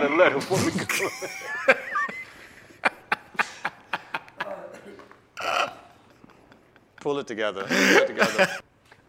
got a letter from the government. Pull it together. Pull it together.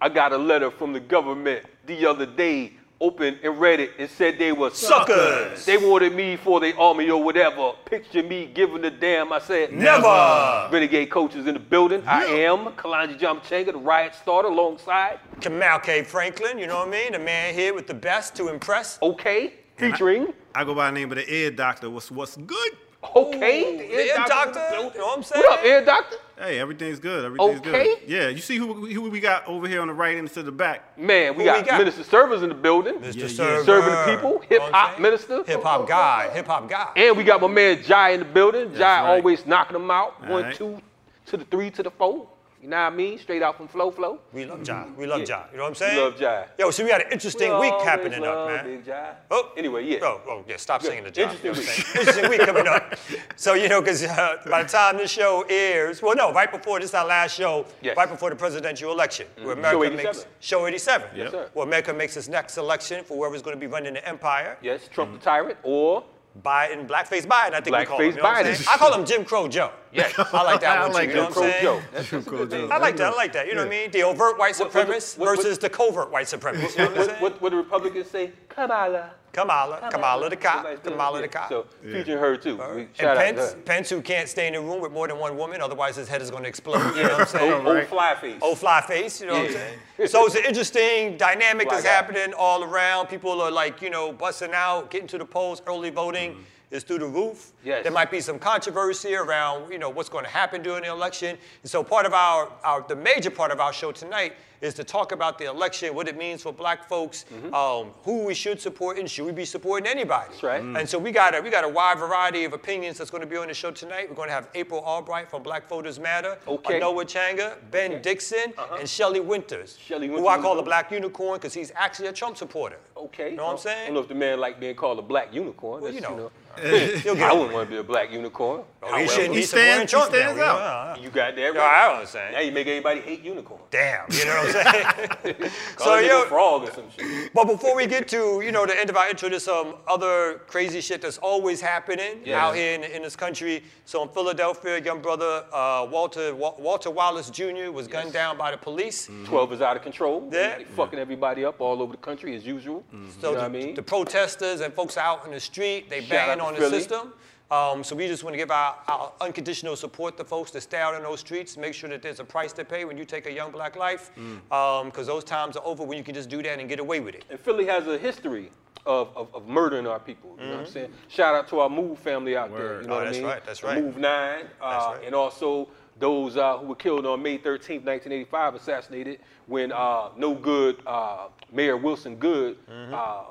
I got a letter from the government the other day, opened and read it, and said they were Suckers. They wanted me for the army or whatever. Picture me giving the damn. I said, Never. Renegade coaches in the building. I am Kalonji Jama Changa, the riot starter, alongside. Kamau K. Franklin, you know what I mean? The man here with the best to impress. Okay, featuring. I go by the name of the ear doctor. What's what's good? Okay, The ear doctor, you know what I'm saying? What up, ear doctor? Hey, everything's good. Everything's Okay. good. Yeah, you see who, who we got over here on the right and to the back? Man, we got, we got? Minister Server in the building. Mr. yeah. Server. Serving the people, Hip hop saying? minister. Hip hop guy, hip hop guy. And we got my man Jai in the building. Jai right. always knocking them out. One, right. two, to the three, to the four. You know what I mean? Straight out from Flow Flow. We love Jai. We love Yeah. Jai. You know what I'm saying? We love Jai. Yo, so we got an interesting We week happening up, man. Big Jai. Oh, Anyway, yeah. Oh, oh, yeah, stop singing the Jai. Interesting you know week. Interesting week coming up. So, you know, because uh, by the time this show airs, well, no, right before this is our last show, Yes. right before the presidential election, where Show America 87. makes show 87. Yes, sir. Where America makes its next election for whoever's going to be running the empire. Yes, Trump the tyrant or Biden, blackface Biden, I think we call him. Blackface You know Biden. I call him Jim Crow Joe. Yes. I like that I one too. like you know what I'm saying? Joe. That's, that's a good. I like that. I like that. You know what I mean? The overt white What- what- supremacist what- what- versus the covert white supremacist. You know what I'm What, what, what the Republicans say? Kamala. Kamala, Kamala the cop, Kamala that? the cop. So featuring her too. We and Pence, her. Pence, who can't stay in a room with more than one woman, otherwise his head is going to explode. You know what I'm oh, saying? Old, old fly face. Old fly face, you know what I'm saying? So it's an interesting dynamic Fly that's guy. happening all around. People are like, you know, busting out, getting to the polls, early voting mm-hmm. Is through the roof. Yes. There might be some controversy around, you know, what's going to happen during the election. And so part of our, our the major part of our show tonight is to talk about the election, what it means for black folks, um, who we should support, and should we be supporting anybody? Mm-hmm. That's right. Mm. And so we got a we got a wide variety of opinions that's going to be on the show tonight. We're going to have April Albright from Black Voters Matter, Okay. Anoa Changa, Ben Dixon, and Shelley Winters, Shelley who I call the. Black Unicorn because he's actually a Trump supporter. Okay. You know what I'm saying? I don't know if the man like being called a black unicorn. Well, That's, you know. I wouldn't want to be a black unicorn. Oh, he shouldn't He stands- he stands out. Yeah, You got that right. yeah, I don't understand. Now you make everybody hate unicorn. Damn, you know what I'm saying? So yo, frog or some shit. But before we get to you know the end of our intro, there's some other crazy shit that's always happening Yeah. out here in, in this country. So in Philadelphia, young brother uh, Walter Wa- Walter Wallace Jr. was gunned down by the police. Mm-hmm. 12 is out of control. Yeah. They mm-hmm. fucking everybody up all over the country as usual. So you know the, what I mean? the protesters and folks out in the street, they Shout banging on the Philly. system. Um, so we just want to give our, our unconditional support to folks to stay out in those streets, make sure that there's a price to pay when you take a young black life, Mm. because those times are over when you can just do that and get away with it. And Philly has a history of, of, of murdering our people. You know what I'm saying? Shout out to our Move family out there. You know Oh, what that's I mean? right, that's right. Move Nine, uh, That's right. and also those uh, who were killed on May 13th, 1985, assassinated when uh, no good uh, Mayor Wilson Goode uh,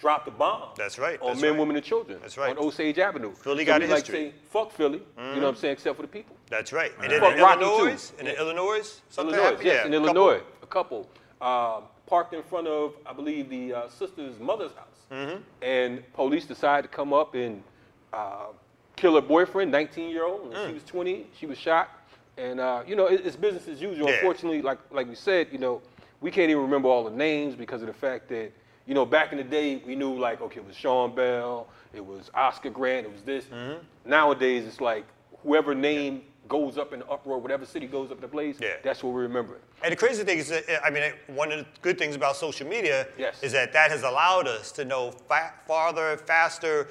dropped a bomb. Mm-hmm. That's right, On that's men, right. women, and children. That's right. On Osage Avenue. Philly So got we like history. say, fuck Philly. You know what I'm saying? Except for the people. That's right. And then in. Illinois, and in. Illinois, something Illinois, happened. yes, yeah, in Illinois, a couple uh, parked in front of, I believe, the uh, sister's mother's house, Mm-hmm. and police decided to come up and uh, kill her boyfriend, 19 year old. Mm. She was 20. She was shot, and uh, you know it, it's business as usual. Yeah. Unfortunately, like like we said, you know, we can't even remember all the names because of the fact that. You know, back in the day, we knew like, okay, it was Sean Bell, it was Oscar Grant, it was this. Mm-hmm. Nowadays, it's like whoever name goes up in the uproar, whatever city goes up in the blaze, Yeah. that's what we remember. And the crazy thing is, that, I mean, one of the good things about social media Yes. is that that has allowed us to know fa- farther, faster,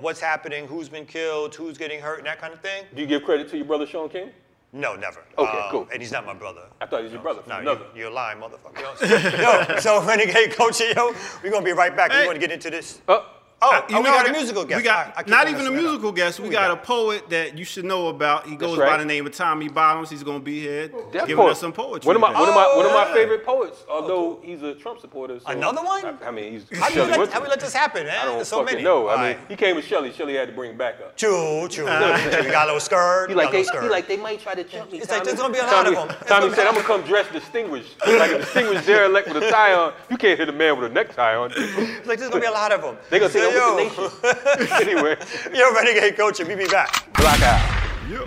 what's happening, who's been killed, who's getting hurt, and that kind of thing. Do you give credit to your brother Shaun King? No, never. Okay, Um, cool. And he's not my brother. I thought he was your brother. No, from you, you're lying motherfucker. You know what I'm saying? yo, so Renegade Culture, yo, we're gonna be right back. We're going to get into this. Uh, Oh, Uh, oh, we got a musical guest. We got I- I not even a messing it up. musical guest. We, Who got, got? a poet that you should know about. He goes right. by the name of Tommy Bottoms. He's gonna be here That giving poet. us some poetry. One of my one of my one of my yeah. favorite poets, although he's a Trump supporter. So Another one? I, I mean, he's How do, we let, Winters. how we let this happen, man? I don't There's so many. know. I mean, right. he came with Shelly. Shelly had to bring him back up. True, true. true. We got a little skirt. He like a they, little he like they might try to jump me. It's like Tommy. there's gonna be a lot of them. There's Tommy said, "I'm gonna come dressed distinguished, like a distinguished derelict with a tie on. You can't hit a man with a necktie on. It's like there's gonna be a lot of them. They gonna think so, I'm with the nation. anyway, Yo, Renegade Culture, and we be back. black eye. Yeah.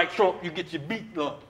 Like Trump, you get your beat up.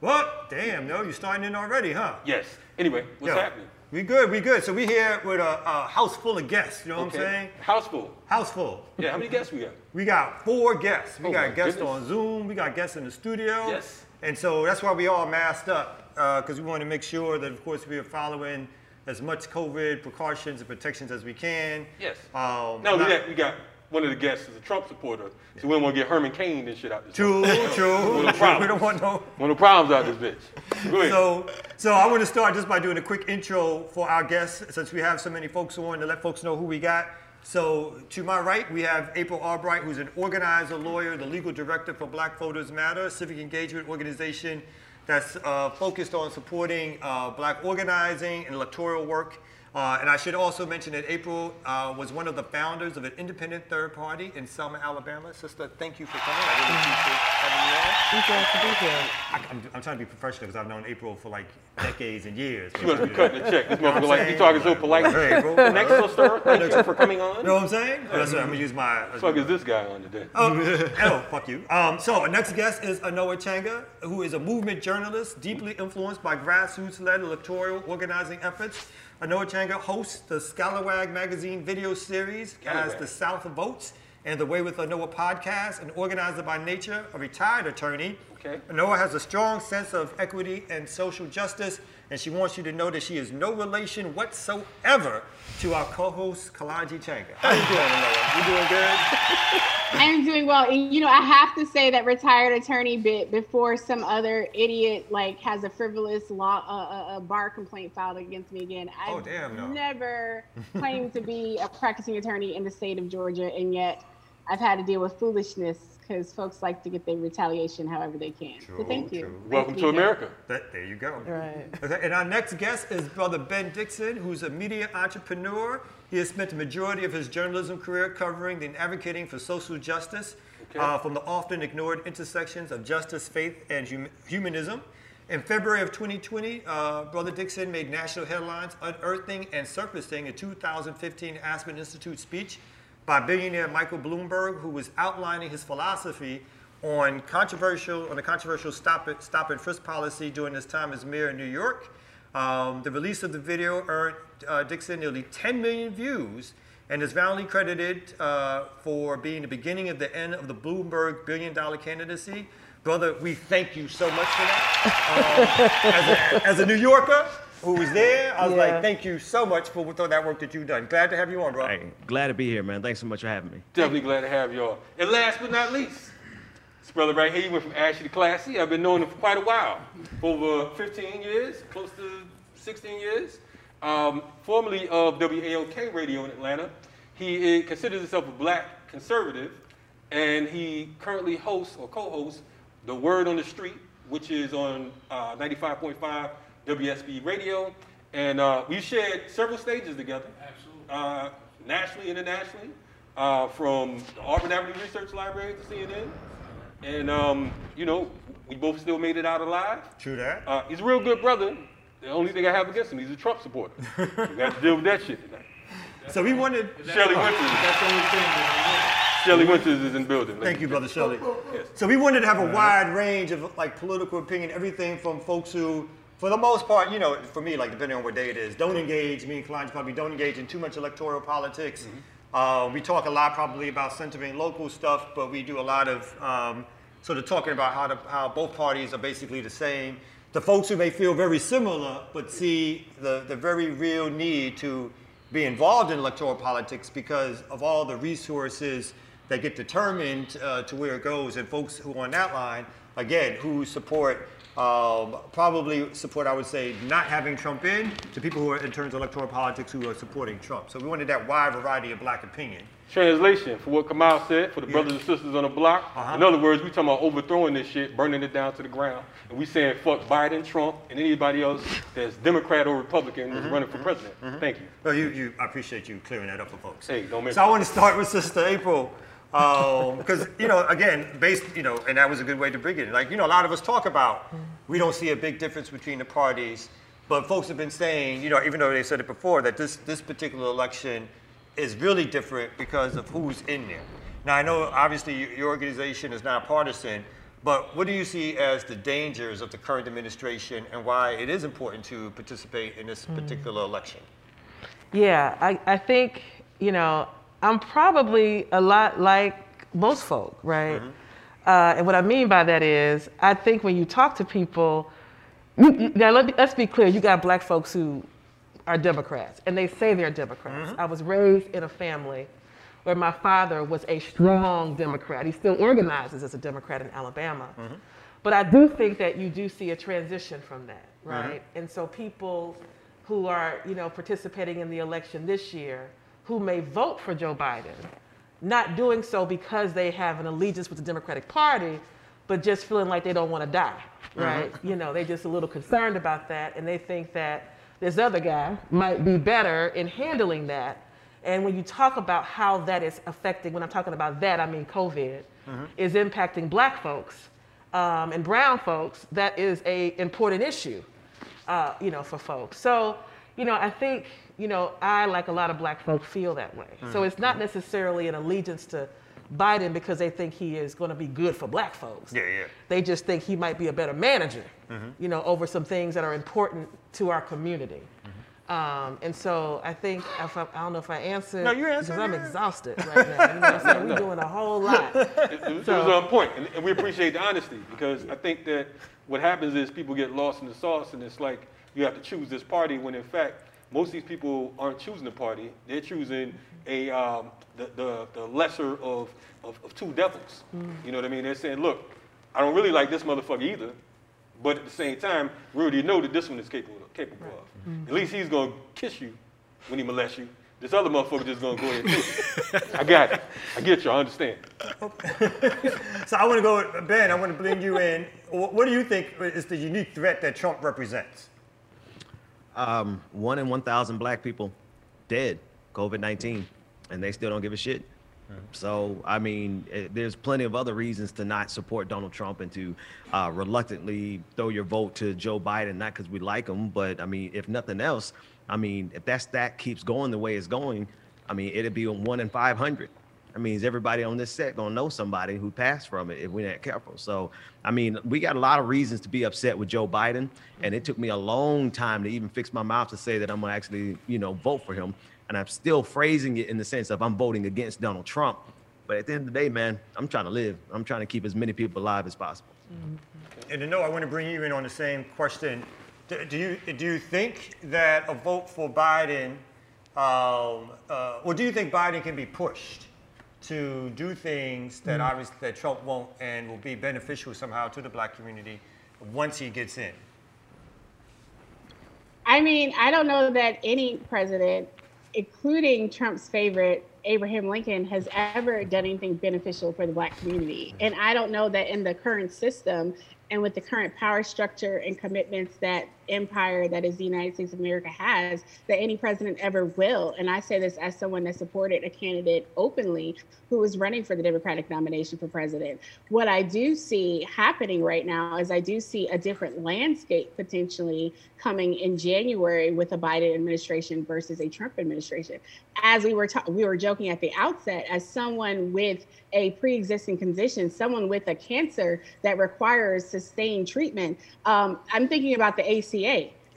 What? Damn, no, you starting in already, huh? Yes. Anyway, what's Yo, happening? We good, we good. So we here with a, a house full of guests, you know what I'm saying? House full. House full. Yeah, how many guests we got? We got four guests. We Oh, got guests goodness. on Zoom. We got guests in the studio. Yes. And so that's why we all masked up because we want to make sure that, of course, we are following as much COVID precautions and protections as we can. Yes. Um, only not- that, we got one of the guests is a Trump supporter, so we don't want to get Herman Cain and shit out this. True, true. One of the We don't want no. One of the problems out of this bitch. Go ahead. So, so I want to start just by doing a quick intro for our guests, since we have so many folks on to let folks know who we got. So, to my right, we have April Albright, who's an organizer, lawyer, the legal director for Black Voters Matter, a civic engagement organization that's uh, focused on supporting uh, black organizing and electoral work. Uh, and I should also mention that April uh, was one of the founders of an independent third party in Selma, Alabama. Sister, thank you for coming. I really appreciate having you on. I'm glad to be here. I, I'm, I'm trying to be professional because I've known April for like decades and years. She must be cutting the check. This know what I'm motherfucker like he talking so polite. Hey, bro. Next sister, thank you for coming on. You know what I'm saying? Oh, that's right. I'm gonna use my. What the fuck is this guy on today? Oh, oh, fuck you. Um, so our next guest is Anoa Changa, who is a movement journalist deeply influenced by grassroots-led electoral organizing efforts. Anoa Changa hosts the Scalawag magazine video series as The South Votes and the Way with Anoa podcast, an organizer by nature, a retired attorney. Okay. Anoa has a strong sense of equity and social justice, and she wants you to know that she is no relation whatsoever to our co-host Kalonji Changa. How you doing, Anoa? You doing good? I'm doing well. And, you know, I have to say that retired attorney bit before some other idiot like has a frivolous law uh, uh, uh, bar complaint filed against me again. I've Oh, damn, no. never claimed to be a practicing attorney in the state of Georgia, and yet I've had to deal with foolishness because folks like to get their retaliation however they can. so thank you. true. Nice Welcome be to. America. That, there you go. Right. Okay, and our next guest is Brother Ben Dixon, who's a media entrepreneur. He has spent the majority of his journalism career covering and advocating for social justice Okay. uh, from the often ignored intersections of justice, faith, and hum- humanism. In February of 2020, uh, Brother Dixon made national headlines unearthing and surfacing a 2015 Aspen Institute speech by billionaire Michael Bloomberg, who was outlining his philosophy on controversial on the controversial stop it stop and frisk policy during his time as mayor in New York. Um, the release of the video earned uh, Dixon nearly 10 million views and is roundly credited uh, for being the beginning of the end of the Bloomberg billion dollar candidacy. Brother, we thank you so much for that. Um, as, a, as a New Yorker who was there, I was Yeah. like, thank you so much for all that work that you've done. Glad to have you on, bro. Hey, glad to be here, man. Thanks so much for having me. Definitely glad to have y'all. And last but not least, this brother right here, he went from Ashley to Classy. I've been knowing him for quite a while, over 15 years, close to 16 years. Um, formerly of WAOK Radio in Atlanta, he uh, considers himself a black conservative, and he currently hosts or co-hosts The Word on the Street, which is on uh, 95.5 WSB Radio. And uh, we've shared several stages together. Absolutely. Uh, nationally, internationally, uh, from the Auburn Avenue Research Library to CNN. And, um, you know, we both still made it out alive. True that. Uh, he's a real good brother. The only thing I have against him, he's a Trump supporter. we got to deal with that shit tonight. So we wanted. Shelley Winters. Shelley Winters is in building. Thank you, Brother Shelley. Yes. So we wanted to have a wide range of like political opinion, everything from folks who, for the most part, you know, for me, like depending on what day it is, don't engage. Me and Klein probably don't engage in too much electoral politics. Uh, we talk a lot probably about centering local stuff, but we do a lot of um, sort of talking about how, the, how both parties are basically the same. The folks who may feel very similar, but see the, the very real need to be involved in electoral politics because of all the resources that get determined uh, to where it goes, and folks who are on that line, again, who support, um, probably support, I would say, not having Trump in, to people who are in terms of electoral politics who are supporting Trump. So we wanted that wide variety of black opinion. Translation for what Kamau said for the brothers and sisters on the block. Uh-huh. In other words, we talking about overthrowing this shit, burning it down to the ground, and we saying fuck Biden, Trump, and anybody else that's Democrat or Republican Mm-hmm. that's running for president. Thank you. Well, you, you, I appreciate you clearing that up for folks. Hey, don't make So I want to start with Sister April. Um, because, you know, again, based, you know, and that was a good way to bring it. Like, you know, a lot of us talk about we don't see a big difference between the parties, but folks have been saying, you know, even though they said it before, that this, this particular election is really different because of who's in there. Now, I know obviously your- organization is not partisan, But what do you see as the dangers of the current administration and why it is important to participate in this mm. particular election? Yeah, I, I think, you know, I'm probably a lot like most folk, right? Mm-hmm. Uh, and what I mean by that is, I think when you talk to people, you, you- now let let's be clear, you got black folks who are Democrats, and they say they're Democrats. Mm-hmm. I was raised in a family where my father was a strong Democrat. He still organizes as a Democrat in Alabama. Mm-hmm. But I do think that you do see a transition from that, right? And so people who are, you know, participating in the election this year, who may vote for Joe Biden, not doing so because they have an allegiance with the Democratic Party, but just feeling like they don't want to die, right? You know, they're just a little concerned about that, and they think that this other guy might be better in handling that. And when you talk about how that is affecting, when I'm talking about that, I mean COVID, is impacting black folks um, and brown folks, that is a important issue, uh, you know, for folks. So, you know, I think, you know, I, like a lot of black folks, feel that way. So it's not necessarily an allegiance to Biden because they think he is going to be good for black folks. Yeah, yeah. They just think he might be a better manager, mm-hmm. you know, over some things that are important to our community. Um, and so I think I, I don't know if I answered No, you answered, because I'm exhausted right now. You know what I'm saying? We're doing a whole lot. It, it was So- on point, and, and we appreciate the honesty because I think that what happens is people get lost in the sauce, and it's like you have to choose this party when in fact most of these people aren't choosing the party; they're choosing a um, the, the the lesser of, of of two devils. You know what I mean? They're saying, look, I don't really like this motherfucker either, but at the same time, we already know that this one is capable capable of. At least he's gonna kiss you when he molests you. This other motherfucker just gonna go ahead and kiss you. I got it. I get you. I understand. So I want to go, Ben, I want to bring you in. What do you think is the unique threat that Trump represents? Um, one in 1,000 black people dead, COVID 19, and they still don't give a shit. So, I mean, eh, there's plenty of other reasons to not support Donald Trump and to uh, reluctantly throw your vote to Joe Biden, not because we like him, but I mean, if nothing else, I mean, if that stat keeps going the way it's going, I mean, it'd be one in 500. I mean, is everybody on this set gonna know somebody who passed from it if we're not careful? So, I mean, we got a lot of reasons to be upset with Joe Biden, and it took me a long time to even fix my mouth to say that I'm gonna actually, you know, vote for him. And I'm still phrasing it in the sense of I'm voting against Donald Trump. But at the end of the day, man, I'm trying to live. I'm trying to keep as many people alive as possible. And to know, I want to bring you in on the same question. Do, do you do you think that a vote for Biden, um, uh, or do you think Biden can be pushed to do things that mm. obviously that Trump won't and will be beneficial somehow to the black community once he gets in? I mean, I don't know that any president, including Trump's favorite, Abraham Lincoln, has ever done anything beneficial for the black community. Mm. And I don't know that in the current system and with the current power structure and commitments that empire that is the United States of America has, that any president ever will. And I say this as someone that supported a candidate openly who was running for the Democratic nomination for president. What I do see happening right now is I do see a different landscape potentially coming in January with a Biden administration versus a Trump administration. As we were ta- we were joking at the outset, as someone with a pre-existing condition, someone with a cancer that requires sustained treatment, um, I'm thinking about the ACA.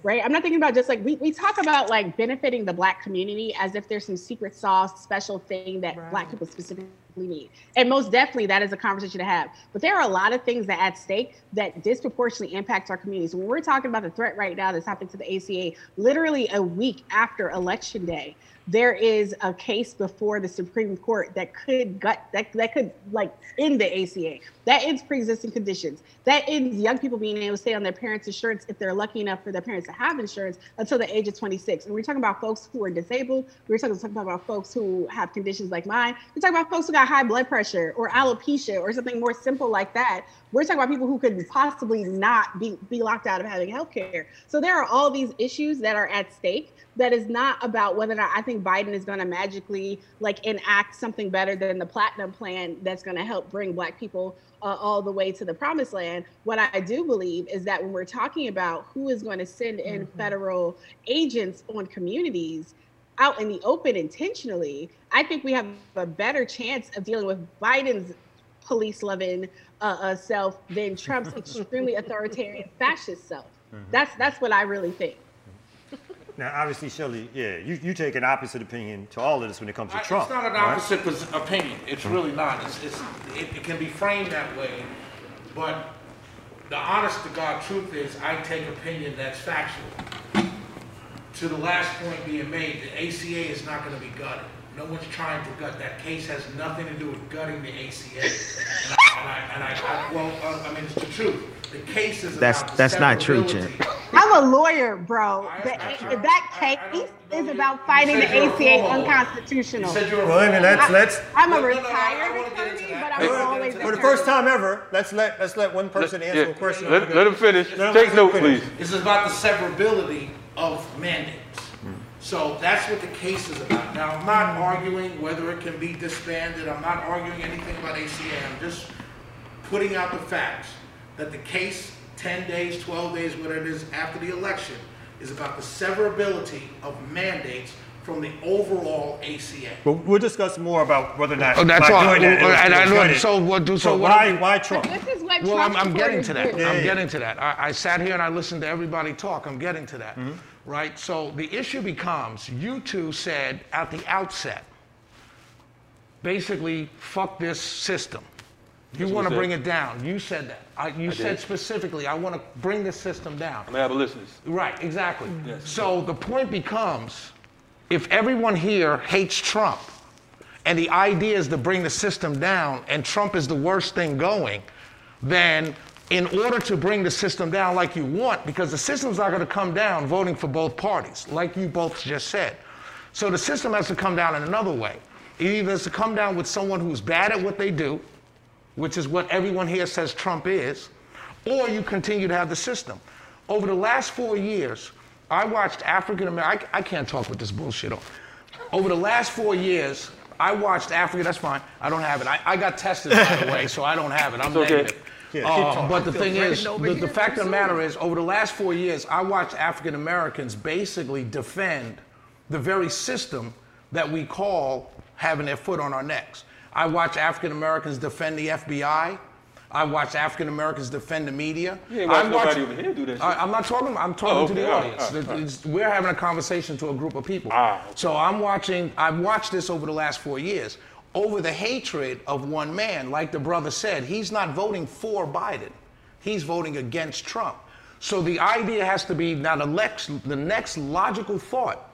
Right. I'm not thinking about just like we, we talk about like benefiting the black community as if there's some secret sauce, special thing that black people specifically need. And most definitely that is a conversation to have. But there are a lot of things that at stake that disproportionately impact our communities. When we're talking about the threat right now that's happening to the ACA, literally a week after election day, there is a case before the Supreme Court that could gut that that could like end the ACA. That ends pre-existing conditions. That ends young people being able to stay on their parents' insurance if they're lucky enough for their parents to have insurance until the age of 26. And we're talking about folks who are disabled. We're talking, talking about folks who have conditions like mine. We're talking about folks who got high blood pressure or alopecia or something more simple like that. We're talking about people who could possibly not be, be locked out of having health care. So there are all these issues that are at stake that is not about whether or not I think Biden is going to magically like enact something better than the platinum plan that's going to help bring black people uh, all the way to the promised land. What I do believe is that when we're talking about who is going to send in federal agents on communities out in the open intentionally, I think we have a better chance of dealing with Biden's police loving uh, uh, self than Trump's extremely authoritarian fascist self. That's that's what I really think. Now, obviously, Shirley, yeah, you, you take an opposite opinion to all of this when it comes to I- Trump. It's not an opposite pos- opinion. It's really not. It's, it's, it, it can be framed that way, but the honest to God truth is, I take opinion that's factual. To the last point being made, the ACA is not gonna be gutted. No one's trying to gut. That case has nothing to do with gutting the ACA. And I, and I, and I, I- well, uh, I mean, it's the truth. The case is That's- about that's not true, severability. Jen. I'm a lawyer, bro. I- The- I- if that I- I case is about you fighting the said you're a ACA former lawyer. You unconstitutional. said you're a Well, I mean, let's, let's, I'm a No, no, no, I- I retired wanna get into attorney, but I I'm wanna always for the first time ever, let's let, let's let one person answer Yeah. a question. Let, let him finish. Let him- Take let note, please. This is about the severability of mandates. So that's what the case is about. Now, I'm not arguing whether it can be disbanded, I'm not arguing anything about ACA, I'm just putting out the facts that the case, ten days, twelve days, whatever it is, after the election, is about the severability of mandates from the overall ACA. But we'll discuss more about whether or not. Oh, that's by all. doing that, And I it'll know- gut it. so what do- so So what why, I'm- why Trump? This is what Well, I'm, I'm getting to that. supporters do. I'm yeah. getting to that. I, I sat here and I listened to everybody talk. I'm getting to that. Mm-hmm. Right? So the issue becomes you two said at the outset, basically, fuck this system. You want to bring it down. You said that. I, you said did. specifically, I want to bring the system down. I'm abolitionists. Right, exactly. Yes. So the point becomes if everyone here hates Trump and the idea is to bring the system down and Trump is the worst thing going, then in order to bring the system down like you want, because the system's not going to come down voting for both parties, like you both just said. So the system has to come down in another way. It either has to come down with someone who's bad at what they do, which is what everyone here says Trump is, or you continue to have the system. Over the last four years, I watched African American, I, I can't talk with this bullshit on. Over the last four years, I watched Africa, that's fine, I don't have it. I, I got tested, by the way, so I don't have it. I'm It's okay. Negative. Uh, but the thing is, the, the fact of the matter is, over the last four years, I watched African Americans basically defend the very system that we call having their foot on our necks. I watch African Americans defend the FBI. I watch African Americans defend the media. You ain't watch I nobody over here do that shit. I, am not talking. I'm talking Oh, to the audience. all right, all right. It's- We're having a conversation to a group of people. Ah, okay. So I'm watching. I've watched this over the last four years. Over the hatred of one man, like the brother said, he's not voting for Biden. He's voting against Trump. So the idea has to be now the next, the next logical thought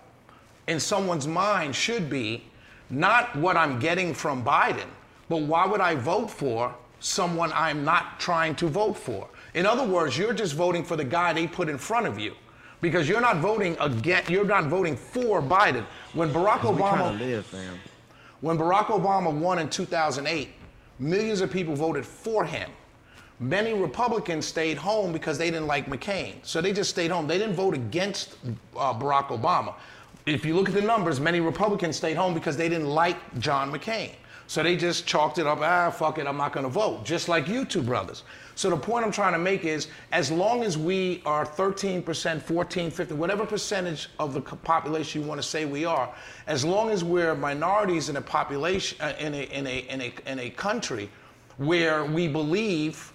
in someone's mind should be not what I'm getting from Biden, but why would I vote for someone I'm not trying to vote for? In other words, you're just voting for the guy they put in front of you. Because you're not voting against, you're not voting for Biden. When Barack Obama live. When Barack Obama won in 2008, millions of people voted for him. Many Republicans stayed home because they didn't like McCain. So they just stayed home. They didn't vote against uh, Barack Obama. If you look at the numbers, many Republicans stayed home because they didn't like John McCain. So they just chalked it up, ah, fuck it, I'm not gonna vote, just like you two brothers. So the point I'm trying to make is as long as we are 13%, 14, 15, whatever percentage of the population you want to say we are, as long as we're minorities in a population, uh, in, a, in, a, in, a, in a country where we believe,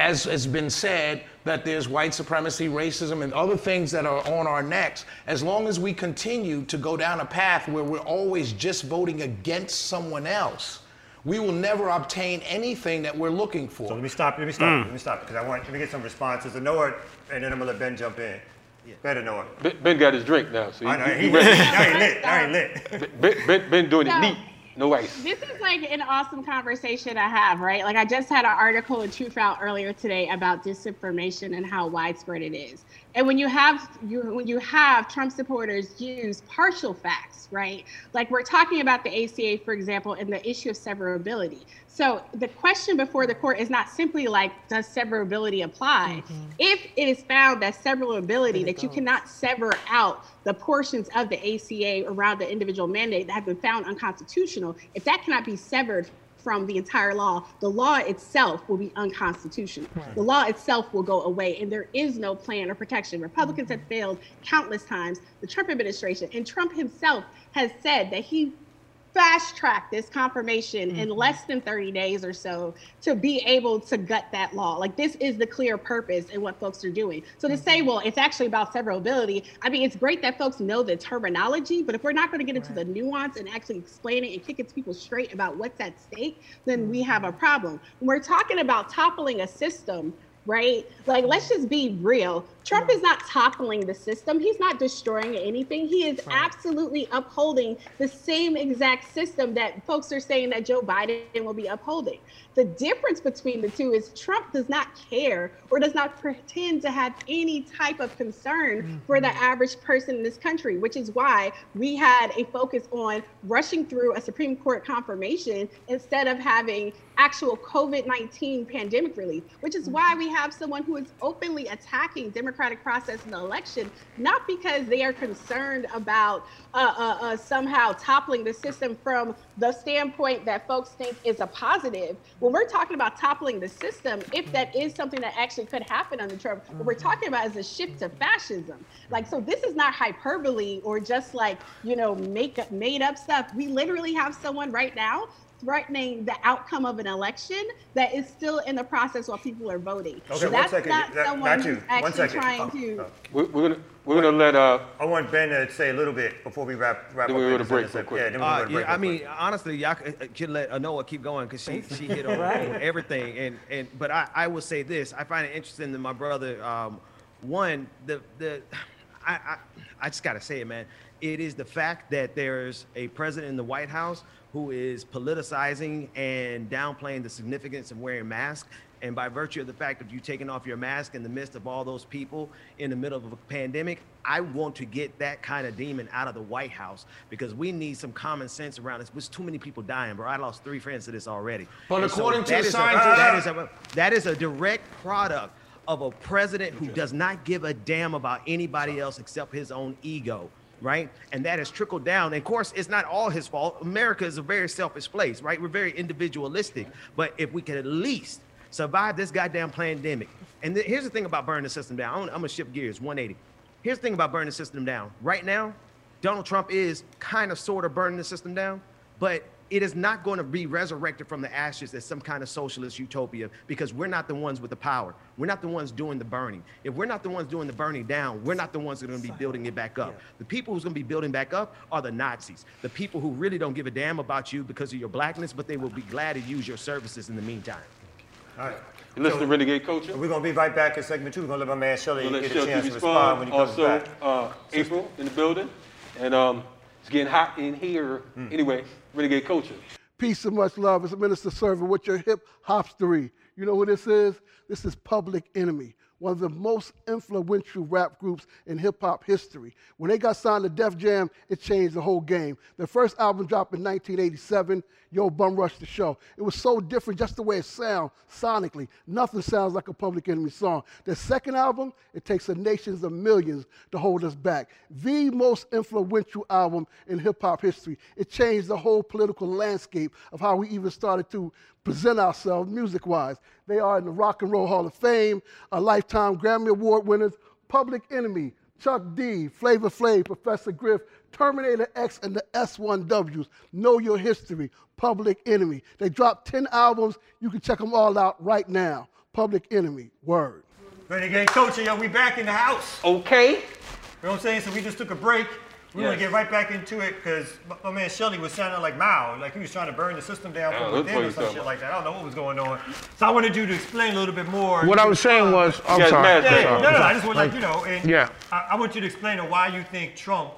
as has been said, that there's white supremacy, racism, and other things that are on our necks, as long as we continue to go down a path where we're always just voting against someone else, we will never obtain anything that we're looking for. So let me stop. Let me stop. Mm. Let me stop because I want let me get some responses. And Noah, and then I'm gonna let Ben jump in. Better Noah. Ben, ben got his drink now, so he, I know he, he, he ready. now he lit. Now he lit. Ben, ben, ben doing it neat, no ice. This is like an awesome conversation I have, right? Like I just had an article in Truthout earlier today about disinformation and how widespread it is. And when you have you when you have Trump supporters use partial facts, right? Like we're talking about the ACA, for example, and the issue of severability. So the question before the court is not simply like, does severability apply? Mm-hmm. If it is found that severability, that you cannot sever out the portions of the ACA around the individual mandate that have been found unconstitutional, if that cannot be severed from the entire law, the law itself will be unconstitutional. The law itself will go away, and there is no plan or protection. Republicans mm-hmm. have failed countless times. The Trump administration and Trump himself has said that he fast track this confirmation in mm-hmm. less than 30 days or so to be able to gut that law. Like this is the clear purpose in what folks are doing. So to say, mm-hmm. well, it's actually about severability, I mean, it's great that folks know the terminology, but if we're not going to get into the nuance and actually explain it and kick it to people straight about what's at stake, then we have a mm-hmm. problem. When we're talking about toppling a system, right? Like, let's just be real. Trump is not toppling the system. He's not destroying anything. He is absolutely upholding the same exact system that folks are saying that Joe Biden will be upholding. The difference between the two is Trump does not care or does not pretend to have any type of concern for the mm-hmm. average person in this country, which is why we had a focus on rushing through a Supreme Court confirmation instead of having actual COVID 19 pandemic relief, which is why mm-hmm. we have someone who is openly attacking democratic process in the election, not because they are concerned about uh, uh, uh, somehow toppling the system from the standpoint that folks think is a positive. When we're talking about toppling the system, if that is something that actually could happen under Trump, what we're talking about is a shift to fascism. Like, so this is not hyperbole or just like, you know, make up, made up stuff. We literally have someone right now threatening the outcome of an election that is still in the process while people are voting. Okay, one That's second. not That- someone not you. who's One actually second. trying Oh, to. oh. We're, we're gonna we're gonna let uh I want Ben to say a little bit before we wrap wrap Then up. we go to this break real quick. Yeah, then we Uh, go to yeah, break. I mean, quick. honestly, y'all uh, can let Anoa keep going because she she hit on, on everything. And and but I, I will say this: I find it interesting that my brother, um, one the the, I, I I just gotta say it, man. It is the fact that there's a president in the White House who is politicizing and downplaying the significance of wearing masks. And by virtue of the fact of you taking off your mask in the midst of all those people in the middle of a pandemic, I want to get that kind of demon out of the White House because we need some common sense around this. There's too many people dying, bro. I lost three friends to this already. But And so according to that the scientists- that is a that is a direct product of a president who does not give a damn about anybody else except his own ego. Right, and that has trickled down. And of course, it's not all his fault. America is a very selfish place, right? We're very individualistic. But if we could at least survive this goddamn pandemic, and th- here's the thing about burning the system down. I'm, I'm gonna shift gears 180. Here's the thing about burning the system down. Right now, Donald Trump is kind of sort of burning the system down, but it is not going to be resurrected from the ashes as some kind of socialist utopia because we're not the ones with the power. We're not the ones doing the burning. If we're not the ones doing the burning down, we're not the ones that are going to be building it back up. The people who's going to be building back up are the Nazis, the people who really don't give a damn about you because of your blackness, but they will be glad to use your services in the meantime. All right. you listen to Renegade Culture. We're gonna be right back in segment two. We're gonna let my man Shelly We'll let get a Shelby chance to respond. respond when he comes Also, back. uh, April in the building, and um, it's getting hot in here. Hmm. Anyway, Renegade Culture. Peace and much love. It's Minister Server with your hip hopstery. You know who this is? This is Public Enemy, one of the most influential rap groups in hip hop history. When they got signed to Def Jam, it changed the whole game. Their first album dropped in 1987, Yo Bum Rush the Show. It was so different just the way it sounds sonically. Nothing sounds like a Public Enemy song. The second album, it takes the nations of millions to hold us back. The most influential album in hip hop history. It changed the whole political landscape of how we even started to present ourselves music wise. They are in the Rock and Roll Hall of Fame, a lifetime Grammy Award winners, Public Enemy, Chuck D, Flavor Flav, Professor Griff, Terminator X, and the S1Ws. Know your history, Public Enemy. They dropped 10 albums. You can check them all out right now. Public Enemy, word. Renegade Culture, yo, we back in the house. Okay. You know what I'm saying? So we just took a break. We're gonna get right back into it because my, my man Shelly was sounding like Mao, like he was trying to burn the system down Yeah, from within what or some shit about. like that. I don't know what was going on. So I wanted you to explain a little bit more. What I was saying was, I'm Yeah, sorry. Yeah, yeah, all. no, no, I just want like you know, and Yeah. I, I want you to explain why you think Trump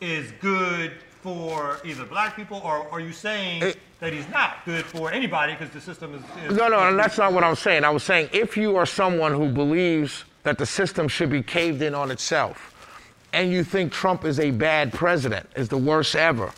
is good for either black people, or are you saying It- that he's not good for anybody because the system is, is No, no, and that's not what I'm saying. I was saying if you are someone who believes that the system should be caved in on itself, and you think Trump is a bad president, is the worst ever,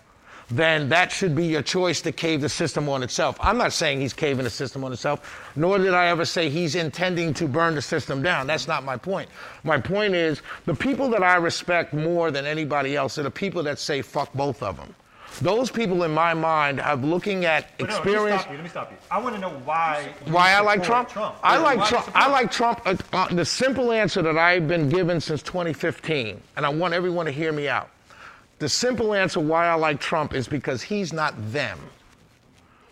then that should be your choice to cave the system on itself. I'm not saying he's caving the system on itself, nor did I ever say he's intending to burn the system down. That's not my point. My point is the people that I respect more than anybody else are the people that say fuck both of them. Those people in my mind have looking at But no, experience. Let me stop you. Let me stop you. I want to know why. you Why I like support Trump? I Yeah, like why you Trump. I like Trump. Uh, uh, the simple answer that I've been given since 2015, and I want everyone to hear me out. The simple answer why I like Trump is because he's not them.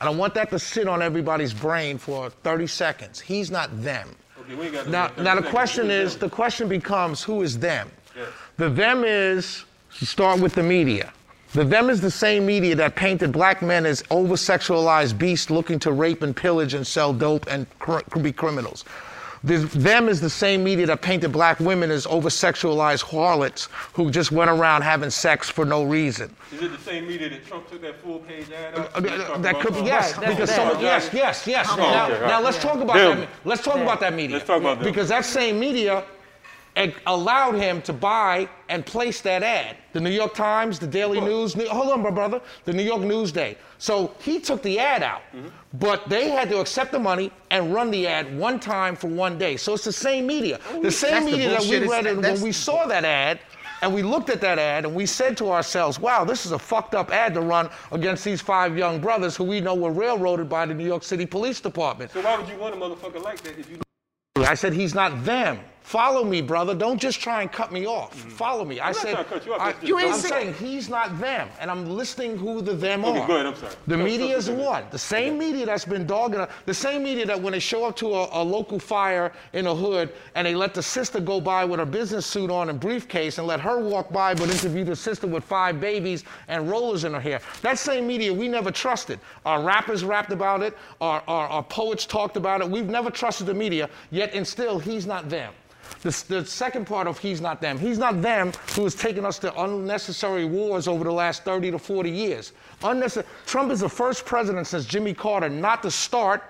And I want that to sit on everybody's brain for 30 seconds. He's not them. Okay, we got no Now, now the question is, them? the question becomes, who is them? Yes. The them is, start with the media. The them is the same media that painted black men as over-sexualized beasts looking to rape and pillage and sell dope and cr- be criminals. The them is the same media that painted black women as over-sexualized harlots who just went around having sex for no reason. Is it the same media that Trump took that full page ad out? Uh, uh, That could be yes, Right, because them. someone yes, yes, yes. Oh, now, okay, all right. now let's talk about Them. that. Let's talk about that media. Let's talk about them. because that same media ag- allowed him to buy and place that ad. The New York Times, the Daily News. New- hold on, my brother. The New York Newsday. So he took the ad out, Mm-hmm. but they had to accept the money and run the ad one time for one day. So it's the same media. The same That's the media that we read it when we saw that ad. And we looked at that ad and we said to ourselves, wow, this is a fucked up ad to run against these five young brothers who we know were railroaded by the New York City Police Department. So why would you want a motherfucker like that if you I said, he's not them. Follow me, brother. Don't just try and cut me off. Follow me. I Mm-hmm. said, trying to cut you. I, You am saying he's not them. And I'm listing who the them Okay, are. go ahead, I'm sorry. The Go- media go- is one. The same media that's been dogging, a- the same media that when they show up to a, a local fire in a hood and they let the sister go by with her business suit on and briefcase and let her walk by but interview the sister with five babies and rollers in her hair. That same media we never trusted. Our rappers rapped about it, our, our, our poets talked about it. We've never trusted the media, yet and still he's not them. The, the second part of he's not them. He's not them who has taken us to unnecessary wars over the last 30 to 40 years. Unnecessary. Trump is the first president since Jimmy Carter not to start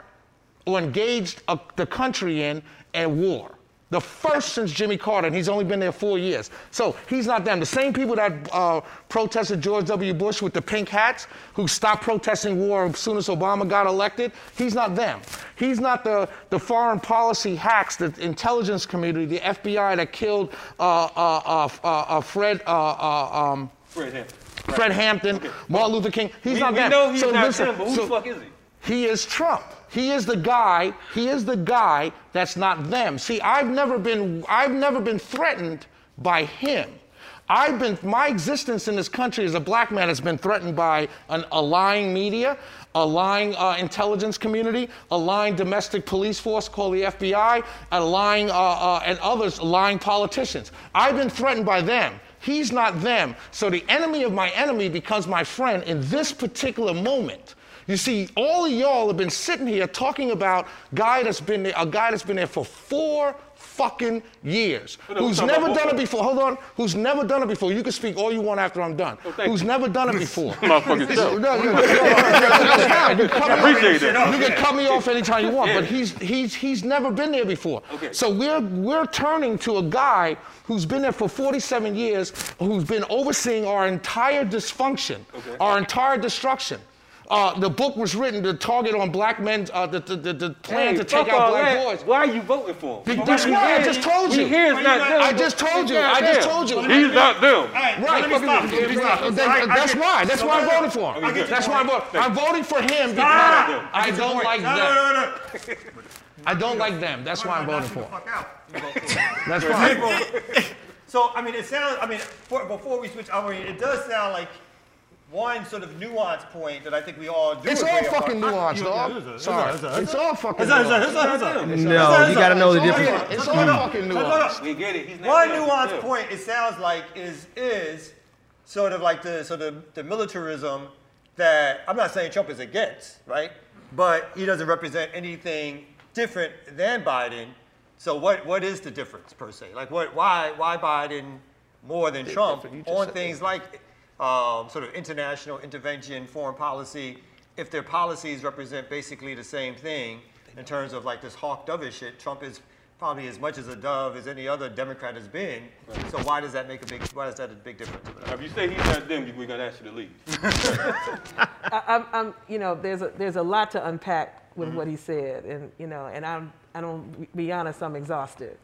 or engage uh, the country in a war. The first since Jimmy Carter, and he's only been there four years. So he's not them. The same people that uh, protested George W. Bush with the pink hats, who stopped protesting war as soon as Obama got elected, he's not them. He's not the, the foreign policy hacks, the intelligence community, the FBI that killed uh, uh, uh, uh, uh, Fred. Uh, uh, um, Fred Hampton. Fred Hampton, Martin Luther King. He's We, not we them. know he's So not listen, them, but who so- the fuck is he? he is Trump. He is the guy. He is the guy that's not them. See, I've never been. I've never been threatened by him. I've been. My existence in this country as a black man has been threatened by an, a lying media, a lying uh, intelligence community, a lying domestic police force called the FBI, a lying uh, uh, and others lying politicians. I've been threatened by them. He's not them. So the enemy of my enemy becomes my friend in this particular moment. You see, all of y'all have been sitting here talking about guy that's been there, a guy that's been there for four fucking years, Hold who's never done it before. Hold on, who's never done it before. You can speak all you want after I'm done. Oh, who's you. never done it before. Motherfucking. No, no, no, no, no, that's fine. You cut me off- appreciate that. You can cut me off anytime you want, but he's he's he's never been there before. Okay. So we're we're turning to a guy who's been there for 47 years, who's been overseeing our entire dysfunction, Okay. our entire destruction. Uh, the book was written to target on black men, uh, the, the, the, the plan Hey, to take fuck out all black that. boys. Why are you voting for him? That's we why I hear- just told you. hear it's not them. I just told you. I just told you. He's not them. All right, Right, let me stop you. Let me stop you. That- I- I that's why. That's so why I'm wait, voting for him. That's why I'm voting. I'm voting for him because I don't like them. no, no, no. I don't like them. That's why I'm voting for him. Fuck out. That's fine. So, I mean, it sounds, I mean, for, before we switch, I mean, it does sound like one sort of nuance point that I think we all do It's all fucking you- dog. Sorry. it's all fucking it's a- it's a- nuanced. it's a- it's a- it's a- No, you gotta know the difference. It's all fucking nuanced. We get it. One nuance point it sounds like is is sort of like the sort of the militarism that I'm not saying Trump is against, right? But he doesn't represent anything different than Biden. So what what is the difference per se? Like what why why Biden more than Trump different. You just on things like um, sort of international intervention, foreign policy, if their policies represent basically the same thing in terms of like this hawk dovish shit, Trump is probably as much as a dove as any other Democrat has been. So why does that make a big why is that a big difference? If you say he's not them, we're gonna ask you to leave. I, I'm, I'm, you know, there's a, there's a lot to unpack with what he said, and you know, and I'm, I don't be honest, I'm exhausted.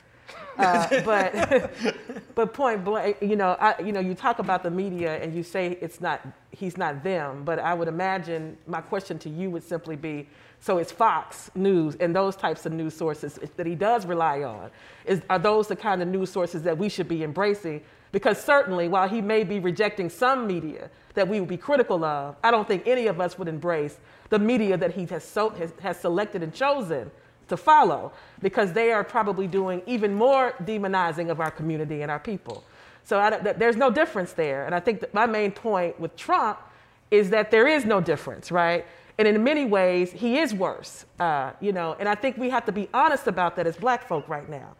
Uh, but, but point blank, you know, I, you know, you talk about the media and you say it's not, he's not them. But I would imagine my question to you would simply be, so it's Fox News and those types of news sources that he does rely on. Is are those the kind of news sources that we should be embracing? Because certainly, while he may be rejecting some media that we would be critical of, I don't think any of us would embrace the media that he has, so, has, has selected and chosen to follow because they are probably doing even more demonizing of our community and our people. So I, th- there's no difference there. And I think that my main point with Trump is that there is no difference, right? And in many ways, he is worse, uh, you know. And I think we have to be honest about that as Black folk right now.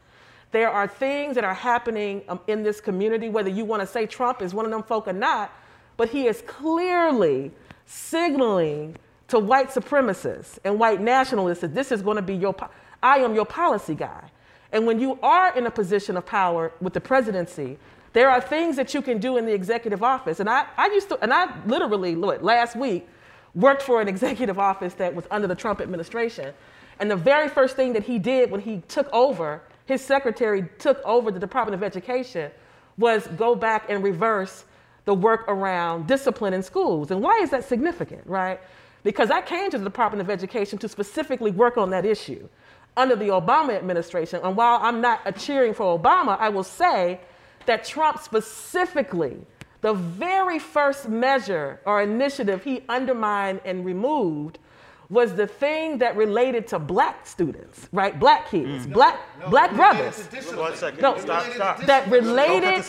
There are things that are happening um, in this community, whether you want to say Trump is one of them folk or not, but he is clearly signaling to white supremacists and white nationalists that this is going to be your, I am your policy guy. And when you are in a position of power with the presidency, there are things that you can do in the executive office. And I, I used to, and I literally, look, last week, worked for an executive office that was under the Trump administration. And the very first thing that he did when he took over, his secretary took over the Department of Education, was go back and reverse the work around discipline in schools. And why is that significant, right? Because I came to the Department of Education to specifically work on that issue under the Obama administration. And while I'm not a cheering for Obama, I will say that Trump specifically, the very first measure or initiative he undermined and removed was the thing that related to black students, right? Black kids, black black brothers. One second. No, stop, stop. that related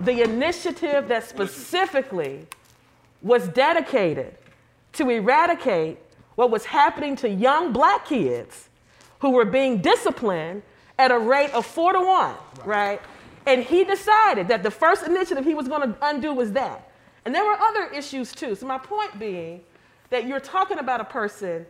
the initiative that specifically was dedicated to eradicate what was happening to young black kids who were being disciplined at a rate of four to one, right? And he decided that the first initiative he was going to undo was that. And there were other issues too. So, my point being that you're talking about a person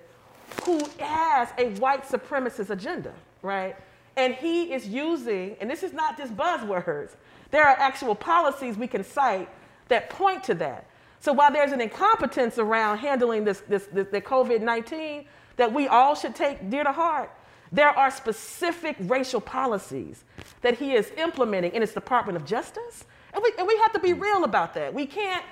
who has a white supremacist agenda, right? And he is using, and this is not just buzzwords, there are actual policies we can cite that point to that. So while there's an incompetence around handling this, this, this the COVID 19 that we all should take dear to heart, there are specific racial policies that he is implementing in his Department of Justice. And we, and we have to be hmm. real about that. We can't,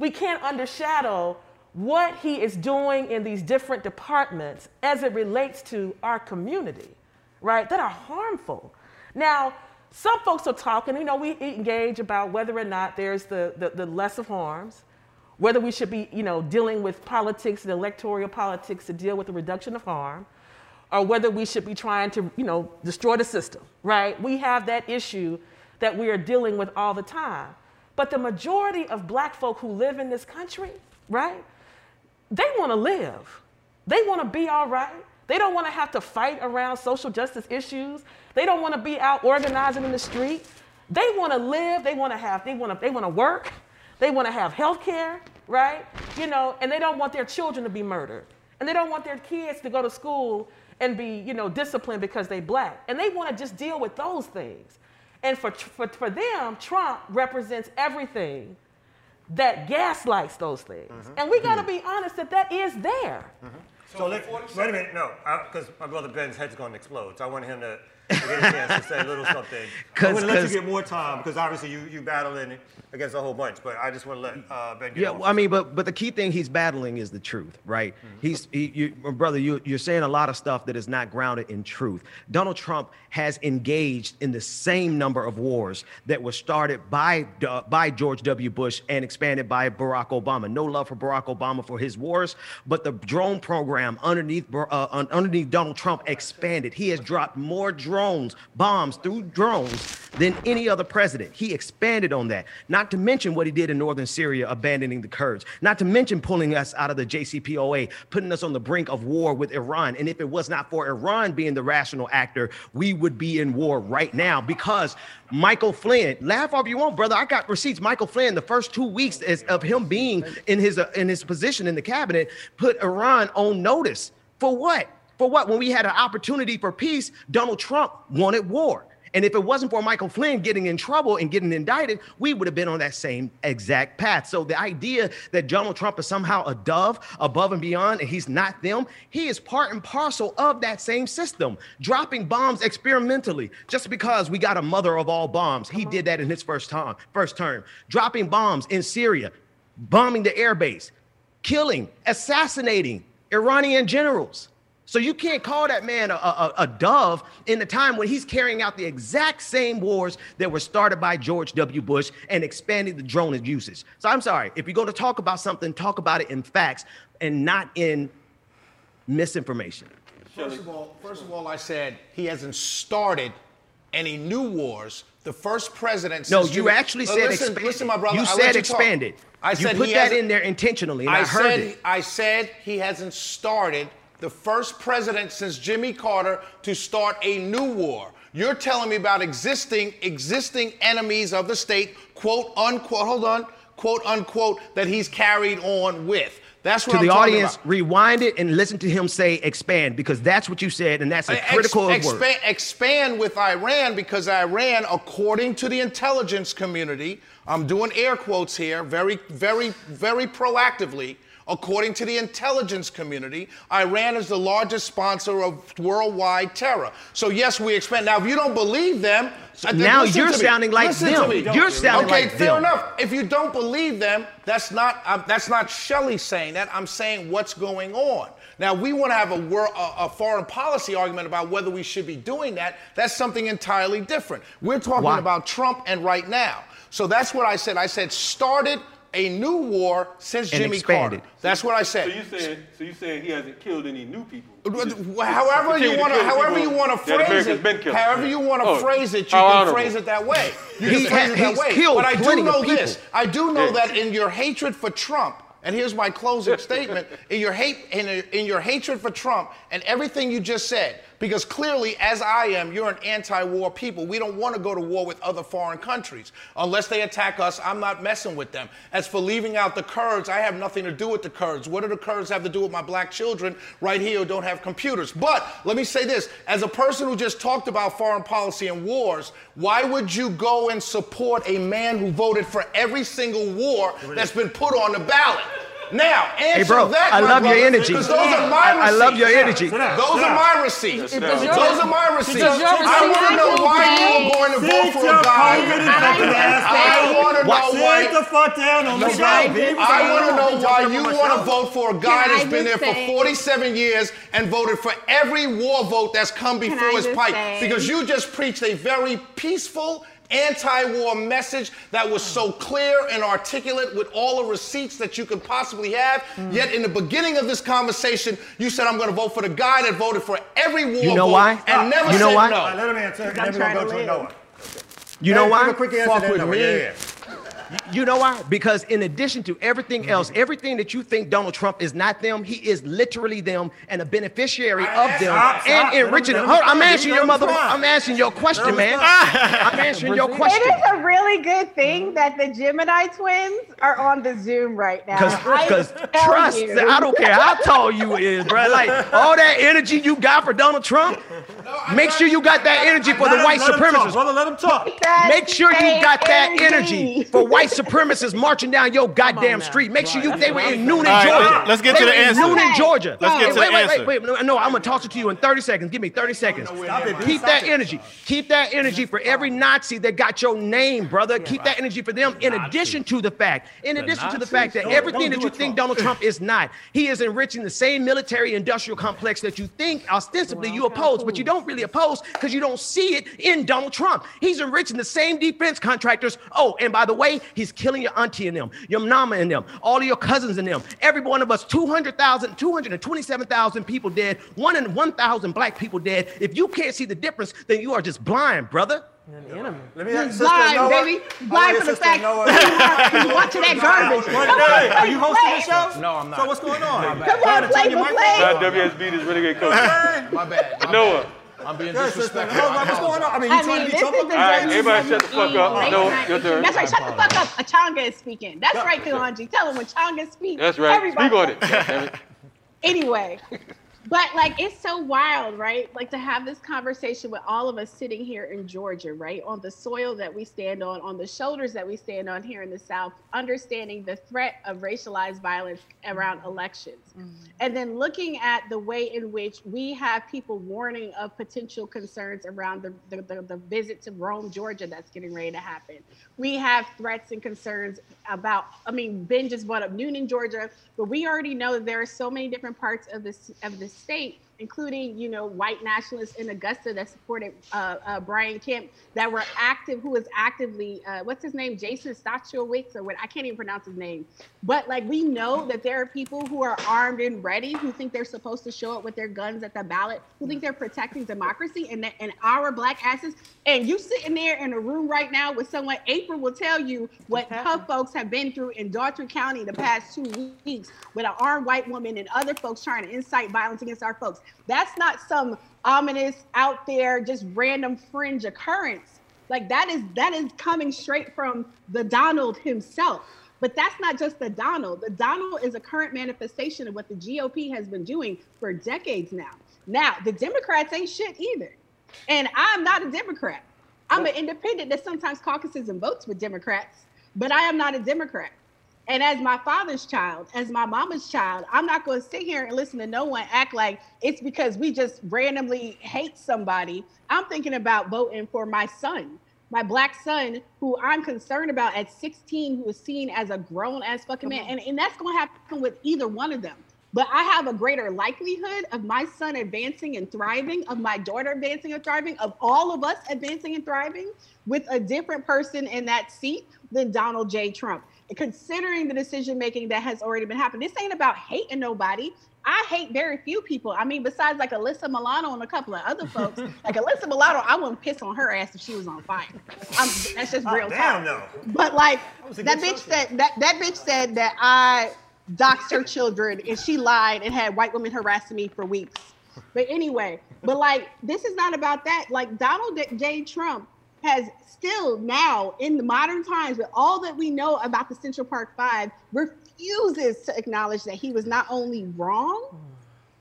we can't undershadow what he is doing in these different departments as it relates to our community, right? That are harmful. Now, some folks are talking, you know, we engage about whether or not there's the, the, the less of harms, whether we should be, you know, dealing with politics and electoral politics to deal with the reduction of harm, or whether we should be trying to, you know, destroy the system, right? We have that issue that we are dealing with all the time. But the majority of black folk who live in this country, right, they want to live. They want to be all right. They don't want to have to fight around social justice issues. They don't want to be out organizing in the street. They want to live. They want to have. They want to. They want to work. They want to have health care, right? You know, and they don't want their children to be murdered, and they don't want their kids to go to school and be, you know, disciplined because they black. And they want to just deal with those things. And for, for, for them, Trump represents everything that gaslights those things. Mm-hmm. And we got to mm-hmm. be honest that that is there. Mm-hmm. So let, wait a minute, no, because my brother Ben's head's going to explode. So I want him to, to get a chance to say a little something. I'm going to let you get more time because obviously you you battling against a whole bunch. But I just want to let uh, Ben get Yeah, well, I mean, but but the key thing he's battling is the truth, right? He's he, you, brother, you you're saying a lot of stuff that is not grounded in truth. Donald Trump has engaged in the same number of wars that were started by uh, by George W. Bush and expanded by Barack Obama. No love for Barack Obama for his wars, but the drone program underneath uh, underneath Donald Trump expanded. He has dropped more drones, bombs through drones than any other president. He expanded on that. Not to mention what he did in northern Syria, abandoning the Kurds. Not to mention pulling us out of the JCPOA, putting us on the brink of war with Iran. And if it was not for Iran being the rational actor, we would be in war right now because Michael Flynn, laugh all you want, brother. I got receipts. Michael Flynn, the first two weeks of him being in his uh, in his position in the cabinet, put Iran on notice. For what? For what? When we had an opportunity for peace, Donald Trump wanted war. And if it wasn't for Michael Flynn getting in trouble and getting indicted, we would have been on that same exact path. So the idea that Donald Trump is somehow a dove above and beyond and he's not them, he is part and parcel of that same system, dropping bombs experimentally just because we got a mother of all bombs. He uh-huh. did that in his first time, first term, dropping bombs in Syria, bombing the airbase, killing, assassinating Iranian generals. So you can't call that man a, a, a dove in the time when he's carrying out the exact same wars that were started by George W. Bush and expanding the drone uses. So I'm sorry, if you're going to talk about something, talk about it in facts and not in misinformation. First of all, first of all, I said he hasn't started any new wars. The first president. No, you actually said listen, expanded. Listen, my brother. You I said you talk. expanded. I You said put he that in there intentionally, and I heard said, it. I said he hasn't started the first president since Jimmy Carter to start a new war. You're telling me about existing existing enemies of the state, quote unquote. Hold on, quote unquote, that he's carried on with. That's what to I'm the audience, about. rewind it and listen to him say expand because that's what you said, and that's a Ex- critical word. expand, expand with Iran because Iran, according to the intelligence community, I'm doing air quotes here, very, very, very proactively. According to the intelligence community, Iran is the largest sponsor of worldwide terror. So yes, we expand. Now, if you don't believe them, think- now you're sounding like Listen to them. me. You're sounding okay, like fair enough. If you don't believe them, that's not um, that's not Shelley saying that. I'm saying what's going on. Now we want to have a, wor- a, a foreign policy argument about whether we should be doing that. That's something entirely different. We're talking Why? about Trump and right now. So that's what I said. I said started a new war since And Jimmy expanded. Carter. That's what I So said. you saying so you saying he hasn't killed any new people? However you want to, however you want to phrase it, however you want to Oh, phrase it, you how can honorable. phrase it that way. You He can phrase ha- it that he's way. killed But I do know this. I do know Yeah. that in your hatred for Trump, and here's my closing statement: in your hate, in, in your hatred for Trump, and everything you just said, because clearly, as I am, you're an anti-war people. We don't want to go to war with other foreign countries unless they attack us. I'm not messing with them. As for leaving out the Kurds, I have nothing to do with the Kurds. What do the Kurds have to do with my black children right here who don't have computers? But let me say this: as a person who just talked about foreign policy and wars, why would you go and support a man who voted for every single war that's been put on the ballot? Now, answer Hey, bro, that. I my love your energy. Because those are my I- I love your energy. Those are my receipts. Those are my receipts. Does your I want to know why you were going to vote for a guy. I want to know Sit why. the fuck down on the I want to know why you want to to vote for a guy Can I that's been there for 47 years and voted for every war vote that's come before his just pipe. Because you just preached a very peaceful, anti-war message that was so clear and articulate with all the receipts that you could possibly have. Mm. Yet in the beginning of this conversation, you said I'm going to vote for the guy that voted for every war You know vote why? and never You know said why? no. All right, let him answer, and then we're trying to to go to live. Noah. You know why? give a quick answer Fuck with me. Yeah, yeah. You know why? Because in addition to everything else, everything that you think Donald Trump is not them, he is literally them and a beneficiary I- of them stop, stop. and Let enriching let them. Hold, I'm respond. answering your mother. I'm answering your question, man. I'm answering your question. It is a really good thing that the Gemini twins are on the Zoom right now. Because trust, you. I don't care how tall you is, bro. Like all that energy you got for Donald Trump, make sure you got that energy for the white let him talk. supremacists. Brother, let him talk. Make sure you got that energy for white supremacists marching down your goddamn street. Make sure you they were in Newnan, All right, Georgia. let- let's get They to the were in answer. Newnan, Okay. Georgia. Let's get to the wait, wait, wait, wait. No, no, I'm gonna toss it to you in 30 seconds. Give me 30 seconds. Stop it, B. Keep that energy. Keep that energy for every Nazi that got your name, brother. Keep that energy for them. In addition to the fact, in addition to the fact that everything that you think Donald Trump is not, he is enriching the same military industrial complex that you think ostensibly you oppose, but you don't really oppose because you don't see it in Donald Trump. He's enriching the same defense contractors. Oh, and by the way, he's killing your auntie and them, your mama and them, all of your cousins and them. Every one of us, 200,000, 227,000 people dead, one in 1,000 black people dead. If you can't see the difference, then you are just blind, brother. An enemy. Let me ask Sister blind, Noah. baby. Oh, blind for the fact Noah. that you watching that garbage. What Come on, Are you hosting play. the show? No, I'm not. So what's going on? Come on, play for play. Not WSB, this renegade coach. My bad. my Noah. bad. I'm being Yes, Sister disrespectful. Noah, I what's going on? I mean, I you trying mean, to this be is tough? the All right, German everybody shut the fuck up. late No, your turn. That's right. Shut the fuck up. Achanga is speaking. That's right, Kalonji. Tell him when Changa speaks. That's right. everybody Speak on it. shut Damn it. anyway but like it's so wild right? Like to have this conversation with all of us sitting here in georgia right? On the soil that we stand on on the shoulders that we stand on here in the south understanding the threat of racialized violence around mm-hmm. elections. Mm-hmm. And then looking at the way in which we have people warning of potential concerns around the, the, the, the visit to rome georgia that's getting ready to happen. We have threats and concerns about i mean ben just brought up Newnan georgia but we already know that there are so many different parts of this of the state including you know white nationalists in Augusta that supported uh, uh, Brian Kemp, that were active, who was actively uh, what's his name, Jason Stachowicz or what I can't even pronounce his name, but like we know that there are people who are armed and ready who think they're supposed to show up with their guns at the ballot, who think they're protecting democracy and that, and our black asses. And you sitting there in a room right now with someone, April will tell you what her folks have been through in Dougherty County the past two weeks with an armed white woman and other folks trying to incite violence against our folks. That's not some ominous out there, just random fringe occurrence. Like that is that is coming straight from the Donald himself. But that's not just the Donald. The Donald is a current manifestation of what the GOP has been doing for decades now. Now, the Democrats ain't shit either. And I'm not a Democrat. I'm an independent that sometimes caucuses and votes with Democrats, but I am not a Democrat. And as my father's child, as my mama's child, I'm not going to sit here and listen to no one act like it's because we just randomly hate somebody. I'm thinking about voting for my son, my black son, who I'm concerned about at 16, who is seen as a grown ass fucking man. And, and that's going to happen with either one of them. But I have a greater likelihood of my son advancing and thriving, of my daughter advancing and thriving, of all of us advancing and thriving with a different person in that seat than Donald J. Trump considering the decision making that has already been happening. This ain't about hating nobody. I hate very few people. I mean, besides like Alyssa Milano and a couple of other folks, like Alyssa Milano, I wouldn't piss on her ass if she was on fire. Um, that's just Oh, real damn, talk. no. But like a that bitch said that that bitch said that I doxed her children and she lied and had white women harassing me for weeks. But anyway, but like this is not about that. Like Donald J. Trump has still now in the modern times with all that we know about the Central Park Five refuses to acknowledge that he was not only wrong, mm.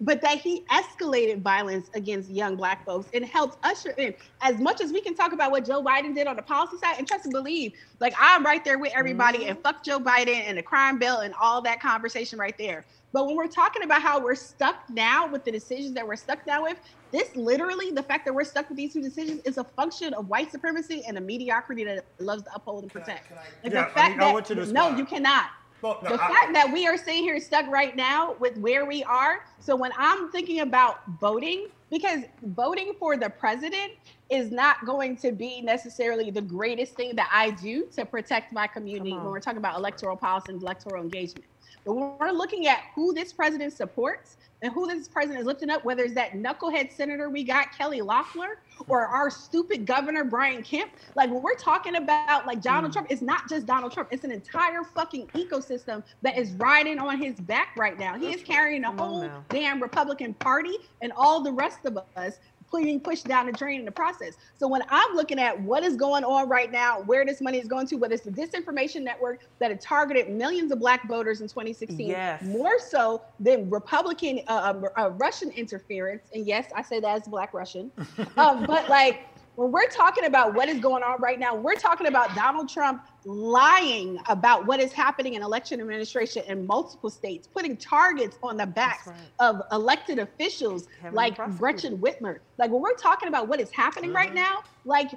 But that he escalated violence against young black folks and helped usher in as much as we can talk about what Joe Biden did on the policy side and trust and believe like I'm right there with everybody and mm-hmm. fuck Joe Biden and the crime bill and all that conversation right there. But when we're talking about how we're stuck now with the decisions that we're stuck now with, this literally, the fact that we're stuck with these two decisions is a function of white supremacy and a mediocrity that loves to uphold and protect. Like Yeah, the I fact mean, that want you to no, you cannot. Well, no, the I- fact that we are sitting here stuck right now with where we are. So when I'm thinking about voting, because voting for the president is not going to be necessarily the greatest thing that I do to protect my community when we're talking about electoral policy and electoral engagement. But when we're looking at who this president supports and who this president is lifting up, whether it's that knucklehead senator we got, Kelly Loeffler, or our stupid governor, Brian Kemp, like when we're talking about like Donald Trump, it's not just Donald Trump, it's an entire fucking ecosystem that is riding on his back right now. He is carrying the whole damn Republican Party and all the rest of us being pushed down the drain in the process. So when I'm looking at what is going on right now, where this money is going to, whether it's the disinformation network that had targeted millions of black voters in 2016, Yes. more so than Republican uh, um, uh, Russian interference. And yes, I say that as black Russian. um, but like when we're talking about what is going on right now, we're talking about Donald Trump lying about what is happening in election administration in multiple states, putting targets on the backs right. of elected officials Having like them Gretchen Whitmer. Like when we're talking about what is happening right Mm-hmm. now, like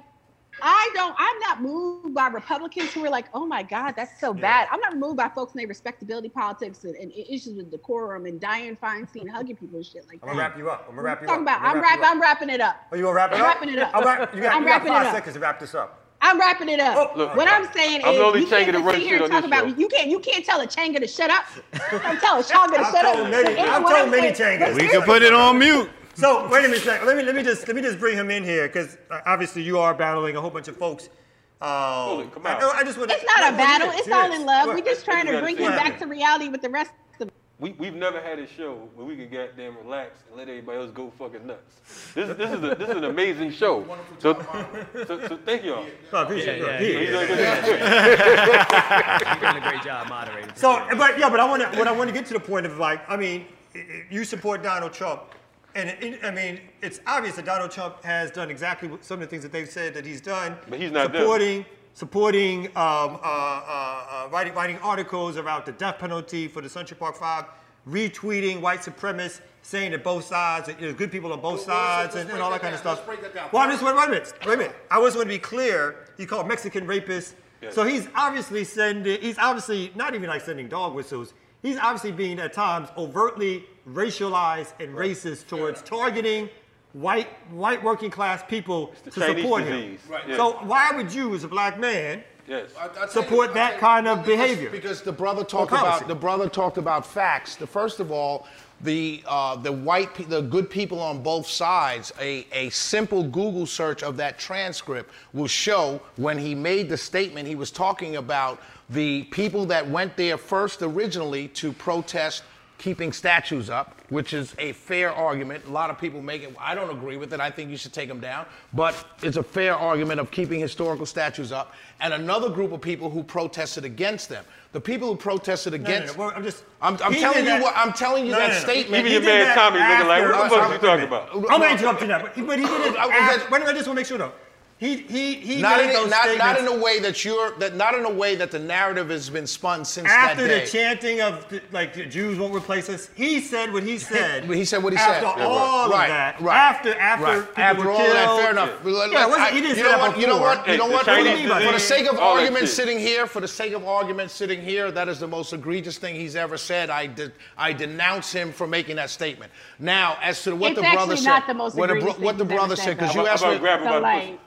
I don't, I'm not moved by Republicans who are like, oh my God, that's so bad. I'm not moved by folks in their respectability politics and, and issues with decorum and Dianne Feinstein hugging people and shit like I'm that. gonna wrap you up. I'm gonna wrap you Talking up. about, I'm, gonna wrap, you up. I'm wrapping it up. Oh, you gonna wrap it up? I'm wrapping it up. I'm wrap, you got, I'm you got wrapping it five up. seconds to wrap this up. I'm wrapping it up. Oh, look. what I'm saying I'm is, the only you can't Changa to just sit here and talk about show. you can't you can't tell a Changa to shut up. You can't tell a Changa to shut up. many- I've what told many Changas. We can put it on mute. So wait a minute. Let me let me just let me just bring him in here because uh, obviously you are battling a whole bunch of folks. Um, it, come I. I just want It's not a battle. It's all in love. We're We just trying to bring him back to reality with the rest of We, we've never had a show where we could goddamn relax and let everybody else go fucking nuts. This, this, is, a, this is an amazing show. So, so, so thank y'all. I appreciate Yeah, it. yeah, Here. He's doing good. You're doing a great job moderating. So, sure. but yeah, but I want to what I want to get to the point of like, I mean, i- i- you support Donald Trump, and it, I mean, it's obvious that Donald Trump has done exactly some of the things that they've said that he's done. But he's not them. Supporting um, uh, uh, uh, writing writing articles about the death penalty for the Central Park Five, retweeting white supremacists, saying that both sides, that there's good people on both Well, sides, and, and all that kind of stuff. Let's break that down. Well, I'm just wait, wait a minute, wait a minute. I was going to be clear. He called Mexican rapists. Yes. So he's obviously sending. He's obviously not even like sending dog whistles. He's obviously being at times overtly racialized and racist towards targeting white white working class people to Chinese support disease. him. Right. Yeah. So why would you, as a black man, Yes. I- I'll tell support you- that I'll tell you- kind of because- behavior? Because the brother talked about the brother talked about facts. The first of all, the uh, the white pe- the good people on both sides. A a simple Google search of that transcript will show when he made the statement he was talking about the people that went there first originally to protest keeping statues up, which is a fair argument. A lot of people make it. I don't agree with it. I think you should take them down. But it's a fair argument of keeping historical statues up. And another group of people who protested against them. The people who protested No, no, against. no, well, I'm just. I'm, I'm telling you that- what. I'm telling you No, that no, no. statement. Even He your man Tommy looking like, what the after- fuck you talking about? I'm gonna interrupt you now, but he, but he did it. I- After, wait a minute, I just want to make sure though. He he he not made in, those not, not in a way that you're that not in a way that the narrative has been spun since after that the chanting of the, like the Jews won't replace us. He said what he said. He said what he said after said. all right, of that. right, After after right. people after were all killed. that, fair enough. Yeah, Let- yeah let- wasn't, I- he didn't you say know that what? You know what? You know Hey, what? the For the, Chinese for the sake of all argument, sitting here, for the sake of argument, sitting here, that is the most egregious thing he's ever said. I de- I denounce him for making that statement. Now, as to what It's the brother actually said, not the most what, the what the brother said, said, because though. you How asked about me. grabbing So by the pussy? like,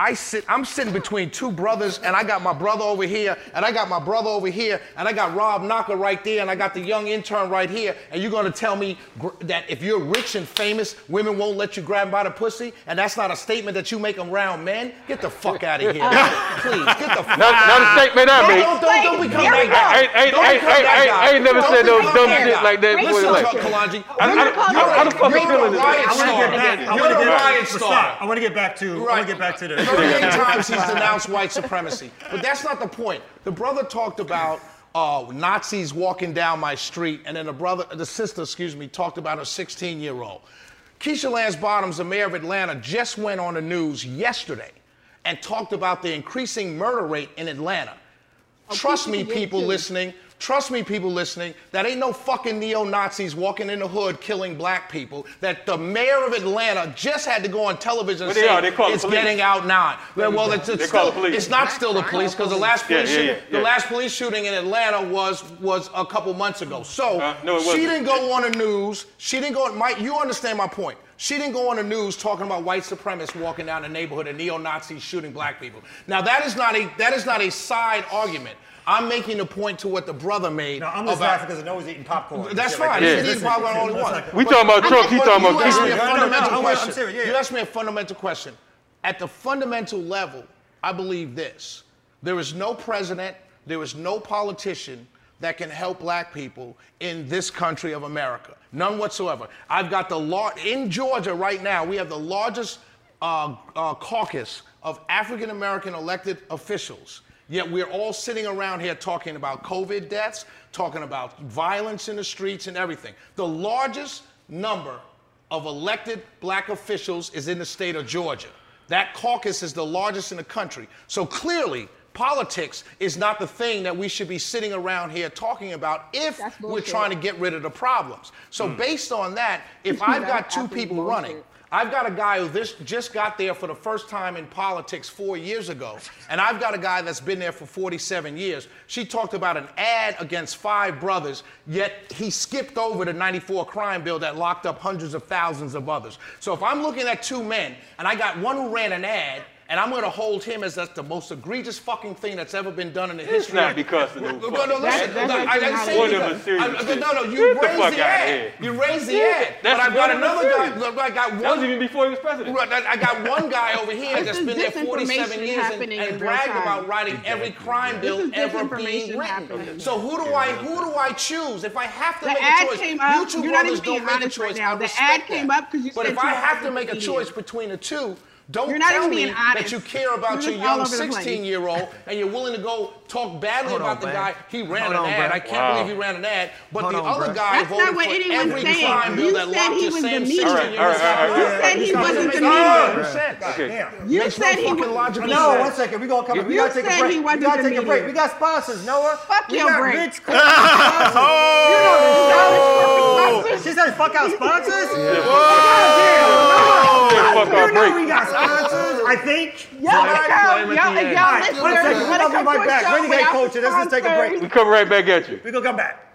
I sit, I'm sitting between two brothers, and I got my brother over here, and I got my brother over here, and I got Rob Knocker right there, and I got the young intern right here, and you're gonna tell me gr- that if you're rich and famous, women won't let you grab 'em by the pussy, and that's not a statement that you make around men? Get the fuck out of here, uh, please. Get the fuck. Not, not a statement I Don't, made. don't, don't, don't become Here that guy. I ain't, I Don't I become I that ain't, guy. I ain't never Don't said no dumb shit guy. like that before in Listen, life. Chuck Kalonji. I- I- you're- how- how the fuck you're you feeling a riot I want to get back. I You're want to a get back. riot but I want to get back to. I want to get back to the. 38 times he's denounced white supremacy. But that's not the point. The brother talked about uh, Nazis walking down my street, and then the brother, the sister, excuse me, talked about a 16-year-old. Keisha Lance Bottoms, the mayor of Atlanta, just went on the news yesterday and talked about the increasing murder rate in Atlanta. Trust me, did people too. listening. Trust me, people listening. That ain't no fucking neo Nazis walking in the hood killing black people. That the mayor of Atlanta just had to go on television and Well, say are. They it's police. getting out now. Well, well, it's, it's still, it's not still the police because the last Yeah, police yeah, shoot- yeah, the last police shooting in Atlanta was was a couple months ago. So Uh, no, she didn't go on the news. She didn't go. On, Mike, you understand my point. She didn't go on the news talking about white supremacists walking down the neighborhood and neo Nazis shooting black people. Now that is not a that is not a side argument. I'm making a point to what the brother made No, I'm just about. laughing because I know he's eating popcorn. That's right. like fine. that. He's eating popcorn all he listen, wants. We talking about Trump, he But talking you about asked me a No, no, no, fundamental I'm- I'm question. serious, yeah. You asked me a fundamental question. At the fundamental level, I believe this: there is no president, there is no politician that can help black people in this country of America. None whatsoever. I've got the law in Georgia right now. We have the largest uh, uh, caucus of African American elected officials. Yet we're all sitting around here talking about COVID deaths, talking about violence in the streets and everything. The largest number of elected black officials is in the state of Georgia. That caucus is the largest in the country. So clearly, politics is not the thing that we should be sitting around here talking about if we're trying to get rid of the problems. So hmm. based on that, if I've got two people bullshit. running, I've got a guy who this just got there for the first time in politics four years ago, and I've got a guy that's been there for 47 years. She talked about an ad against five brothers, yet he skipped over the 94 crime bill that locked up hundreds of thousands of others. So if I'm looking at two men, and I got one who ran an ad, and I'm going to hold him as that's the most egregious fucking thing that's ever been done in the It's history. not of- because of the no, no, fucking listen. That's- look, I, I that's didn't say one of because- them serious I- No, no, you Get the raised fuck the outta ad. You raised the ad. that's But I've got one of another guy. Look, I got That was one. even before he was president. I I got one guy over here This that's is been there 47 years and, and bragged time. about writing every crime bill is ever being disinformation written. happening. So who do I who do I choose? If I have to The make ad a choice, came up. you two You're not brothers even being don't make a honest right choice. now. I The respect ad came that. up 'cause you But if I have to make a choice between the two, don't You're not tell even me honest. that you care about You're your young over the place. 16 year old and you're willing to go talk badly Hold on, about the man. guy. He ran Hold an on, ad. bruh. I can't Wow. believe he ran an ad. But Hold the on, other bruh. guy That's voted not what for anyone's every saying. crime bill You that said locked he your was Sam the 16 media. years All right, all right, all right. You said he wasn't it. the Stop media. sense. You said he fucking was. No, one second. We gonna come. We You gotta take a said break. he We wasn't gotta take a break. We got sponsors, Noah. Fuck we your got break. Rich corporate sponsors. You know this show. Oh. She said, "Fuck out sponsors." Fuck You our know break. we got sponsors. I think. Yeah, Y'all, Claim y'all, at y'all, the y'all, end. y'all All right, one listeners, second. We're when it gonna be comes right to a back. show Renegade without culture. Let's just take a break. We coming right back at you. We gonna come back.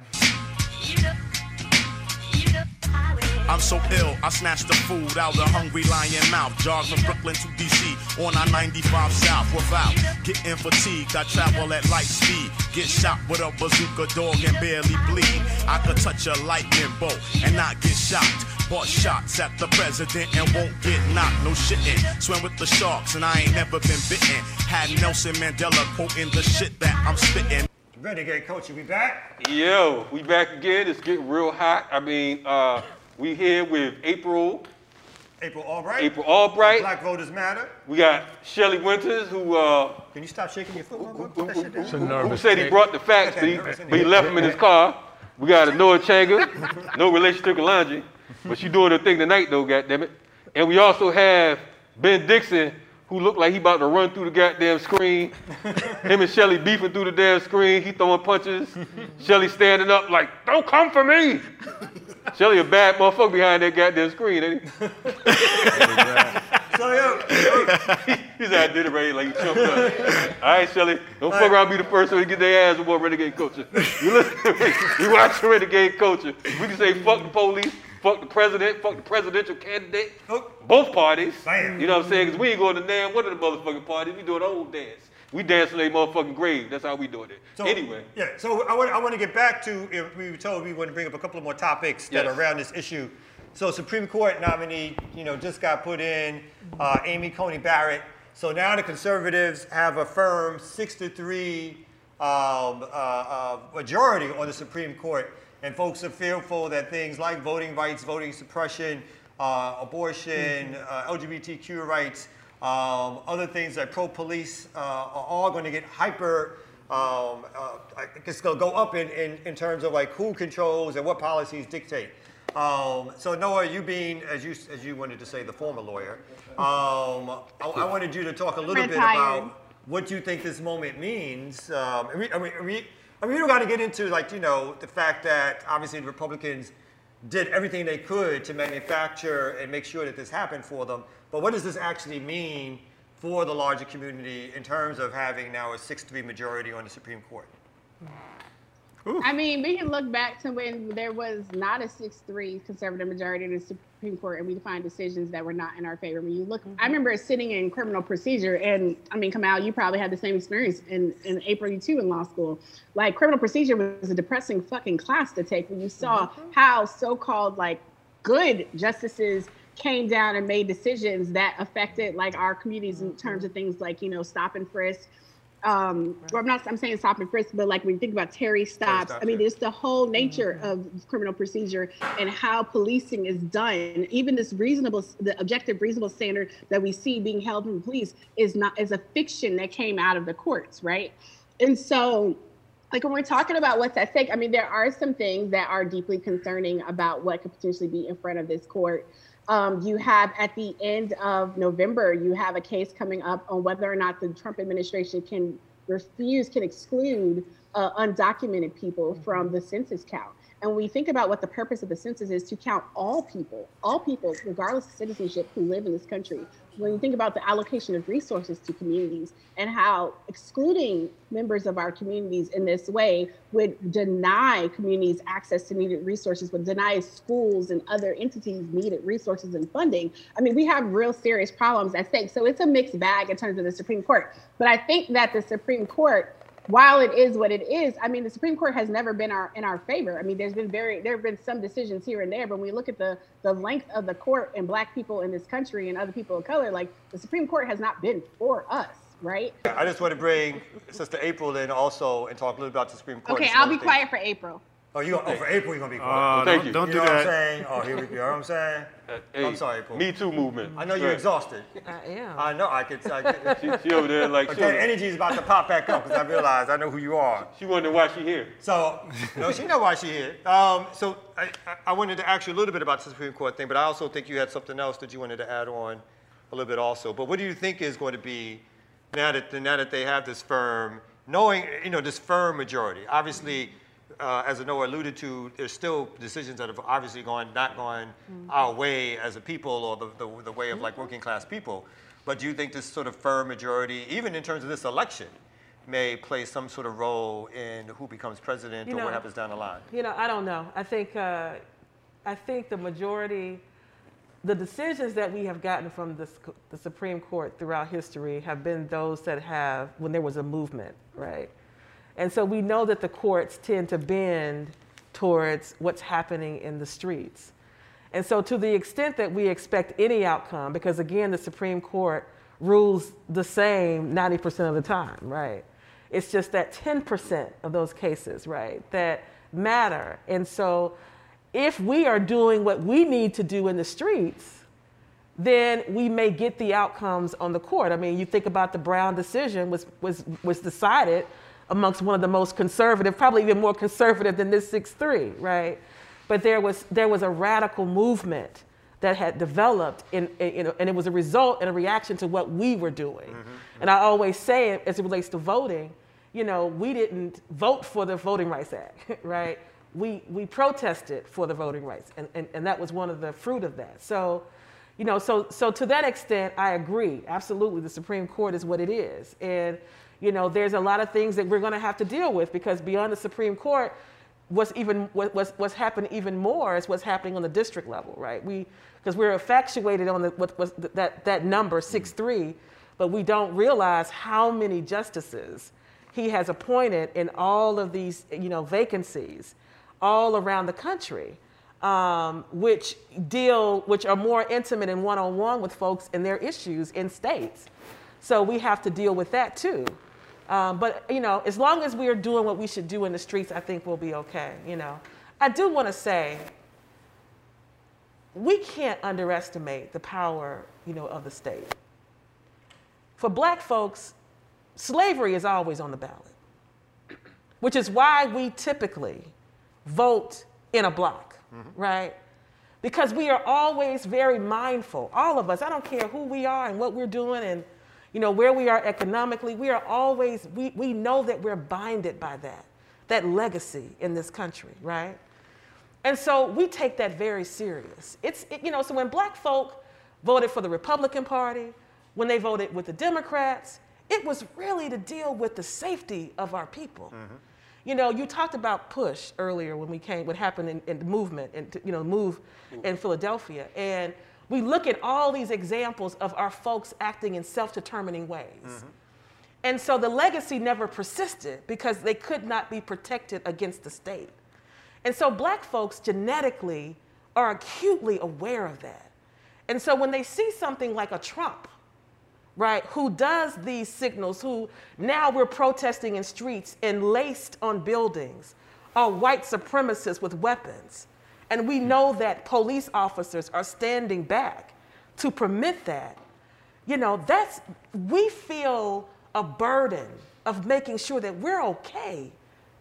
So ill, I snatched the food out of hungry lion mouth. Jog from Brooklyn to DC on I 95 South without getting fatigued. I travel at light speed. Get shot with a bazooka dog and barely bleed. I could touch a lightning bolt and not get shocked. Bought shots at the president and won't get knocked. No shitting. Swim with the sharks and I ain't never been bitten. Had Nelson Mandela quoting the shit that I'm spitting. Renegade Culture, we back? Yo, we back again. It's getting real hot. I mean, uh, we here with April, April Albright. April Albright. Black Voters Matter. We got Shelly Winters, who uh, Can you stop shaking your foot? Mom? Put who, that who, shit who- who said he brought the facts, but he, but he left them in his car. We got Anoa Changa, no relation to Kalonji, but she doing her thing tonight though, goddammit. And we also have Ben Dixon, who looked like he about to run through the goddamn screen. Him and Shelly beefing through the damn screen. He throwing punches. Shelly standing up like, don't come for me. Shelly a bad motherfucker behind that goddamn screen, ain't he? So, yo, He's out did it right like he jumped up. All right, Shelly, don't fuck around be the first one to get their ass with more renegade culture. You listen to me. You watch renegade culture. We can say fuck the police, fuck the president, fuck the presidential candidate, oh. both parties. You know what I'm saying? Because we ain't going to damn one of the motherfucking parties. We doing own dance. We dancing their motherfucking grave. That's how we doing it. So, anyway, Yeah, so I want, I want to get back to, if we were told we want to bring up a couple of more topics that Yes. are around this issue. So Supreme Court nominee, you know, just got put in, uh, Amy Coney Barrett. So now the conservatives have a firm six to three um, uh, uh, majority on the Supreme Court. And folks are fearful that things like voting rights, voting suppression, uh, abortion, uh, LGBTQ rights, um, other things like pro-police uh, are all going to get hyper. Um, uh, I- it's going to go up in, in, in terms of like who controls and what policies dictate. Um, so Noah, you being as you as you wanted to say the former lawyer, um, I, I wanted you to talk a little bit about what you think this moment means. Um, I mean, I mean, I mean, I mean, we don't got to get into like you know the fact that obviously the Republicans did everything they could to manufacture and make sure that this happened for them. But what does this actually mean for the larger community in terms of having now a 6-3 majority on the Supreme Court? I mean, we can look back to when there was not a 6-3 conservative majority in the Supreme Court, and we find decisions that were not in our favor. When you look, I mm-hmm. remember sitting in criminal procedure, and I mean, Kamau, you probably had the same experience in, in April, you too, in law school. Like, criminal procedure was a depressing fucking class to take when you saw mm-hmm. how so-called like good justices came down and made decisions that affected like our communities in terms of things like you know stop and frisk. Um or i'm not i'm saying stop and frisk but like when you think about terry stops stops, i mean it's the whole nature of criminal procedure and how policing is done. Even this reasonable the objective reasonable standard that we see being held from police is not is a fiction that came out of the courts right? And so like when we're talking about what's at stake, I mean, there are some things that are deeply concerning about what could potentially be in front of this court. Um, you have at the end of November, you have a case coming up on whether or not the Trump administration can refuse, can exclude uh, undocumented people from the census count. And when we think about what the purpose of the census is to count all people, all people, regardless of citizenship, who live in this country. When you think about the allocation of resources to communities and how excluding members of our communities in this way would deny communities access to needed resources, would deny schools and other entities needed resources and funding. I mean, we have real serious problems at stake. So it's a mixed bag in terms of the Supreme Court. But I think that the Supreme Court while it is what it is, I mean, the Supreme Court has never been our in our favor. I mean, there's been very there have been some decisions here and there, but when we look at the the length of the court and black people in this country and other people of color, like the Supreme Court has not been for us, right? I just want to bring Sister April in also and talk a little about the Supreme Court. Okay, I'll be things. quiet for April. Oh, you gonna, oh, for April, you're going to be Uh, quiet. thank don't, you. don't you do know what I'm that. saying? Oh, here we go. You know what I'm saying? hey, I'm sorry, April. Me Too movement. I know you're Right. exhausted. I am. I know. I could. I could She, she over there like but she, that energy is about to pop back up because I realize I know who you are. she wondering why she here. So, no, she know why she here. Um, so I, I- I wanted to ask you a little bit about the Supreme Court thing, but I also think you had something else that you wanted to add on a little bit also. But what do you think is going to be now that now that they have this firm, knowing you know this firm majority? Obviously, uh, as Noah alluded to, there's still decisions that have obviously gone not gone our way as a people or the, the, the way of like working class people. But do you think this sort of firm majority, even in terms of this election, may play some sort of role in who becomes president You or know, what happens down the line? You know, I don't know. I think uh, I think the majority, the decisions that we have gotten from the, the Supreme Court throughout history have been those that have, when there was a movement, right? And so we know that the courts tend to bend towards what's happening in the streets. And so, to the extent that we expect any outcome, because again, the Supreme Court rules the same 90% of the time, right? It's just that 10% of those cases, right, that matter. And so, if we are doing what we need to do in the streets, then we may get the outcomes on the court. I mean, you think about the Brown decision was, was, was decided amongst one of the most conservative, probably even more conservative than this 6-3, right? But there was, there was a radical movement that had developed, in, in, and it was a result and a reaction to what we were doing. Mm-hmm, mm-hmm. And I always say, it as it relates to voting, you know, we didn't vote for the Voting Rights Act, right? We, we protested for the voting rights, and, and, and that was one of the fruit of that. So, you know, so, so to that extent, I agree. Absolutely, the Supreme Court is what it is. And, you know, there's a lot of things that we're going to have to deal with because beyond the Supreme Court, what's even what, what's, what's happened even more is what's happening on the district level, right? We because we're infatuated on the, what was that that number six three, but we don't realize how many justices he has appointed in all of these you know vacancies all around the country. Um, which deal, which are more intimate and one-on-one with folks and their issues in states. So we have to deal with that too. Um, but you know, as long as we are doing what we should do in the streets, I think we'll be okay. You know, I do want to say we can't underestimate the power, you know, of the state. For Black folks, slavery is always on the ballot, which is why we typically vote in a block, right? Because we are always very mindful, all of us. I don't care who we are and what we're doing and you know, where we are economically, we are always, we, we know that we're binded by that, that legacy in this country, right? And so we take that very serious. It's, it, you know, so when black folk voted for the Republican Party, when they voted with the Democrats, it was really to deal with the safety of our people. Mm-hmm. You know, you talked about push earlier when we came, what happened in, in the movement, and you know, move in Philadelphia. And we look at all these examples of our folks acting in self-determining ways. Mm-hmm. And so the legacy never persisted because they could not be protected against the state. And so black folks genetically are acutely aware of that. And so when they see something like a Trump, right, who does these signals, who now we're protesting in streets and laced on buildings, are white supremacists with weapons. And we know that police officers are standing back to permit that. You know, that's, we feel a burden of making sure that we're okay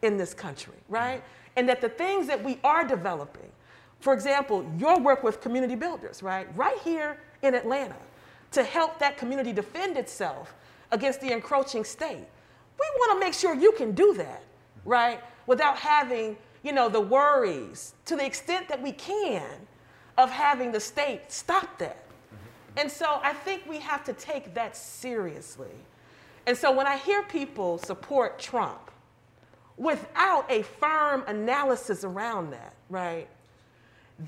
in this country, right? And that the things that we are developing, for example, your work with community builders, right? Right here in Atlanta, to help that community defend itself against the encroaching state. We want to make sure you can do that, right? Without having, you know, the worries to the extent that we can of having the state stop that. Mm-hmm. And so I think we have to take that seriously. And so when I hear people support Trump without a firm analysis around that, right?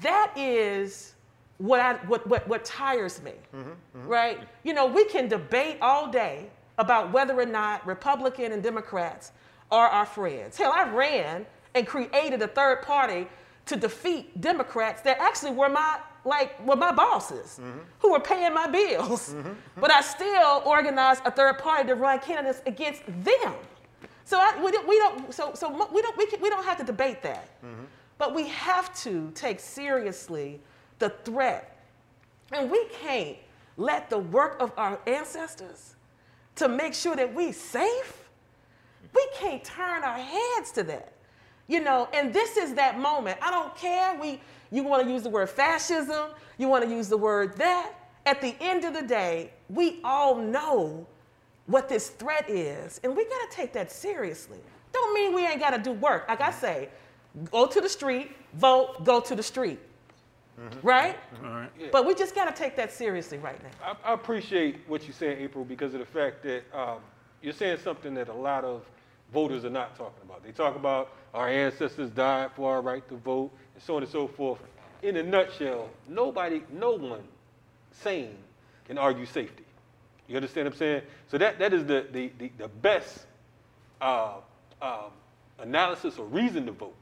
That is what, I, what, what, what tires me, mm-hmm, mm-hmm. right? You know, we can debate all day about whether or not Republican and Democrats are our friends. Hell, I ran and created a third party to defeat Democrats that actually were my like were my bosses mm-hmm. who were paying my bills. Mm-hmm. But I still organized a third party to run candidates against them. So I, we don't, we don't so, so we don't we, can, we don't have to debate that. Mm-hmm. But we have to take seriously the threat. And we can't let the work of our ancestors to make sure that we're safe, we can't turn our heads to that. You know, and this is that moment. I don't care. We you want to use the word fascism, you want to use the word that. At the end of the day, we all know what this threat is, and we got to take that seriously. Don't mean we ain't got to do work. Like I say, go to the street, vote, go to the street. Right? All right. But we just got to take that seriously right now. I, I appreciate what you're saying, April, because of the fact that um, you're saying something that a lot of voters are not talking about. They talk about our ancestors died for our right to vote and so on and so forth. in a nutshell, nobody, no one sane can argue safety. You understand what I'm saying? So that, that is the, the, the, the best uh, um, analysis or reason to vote.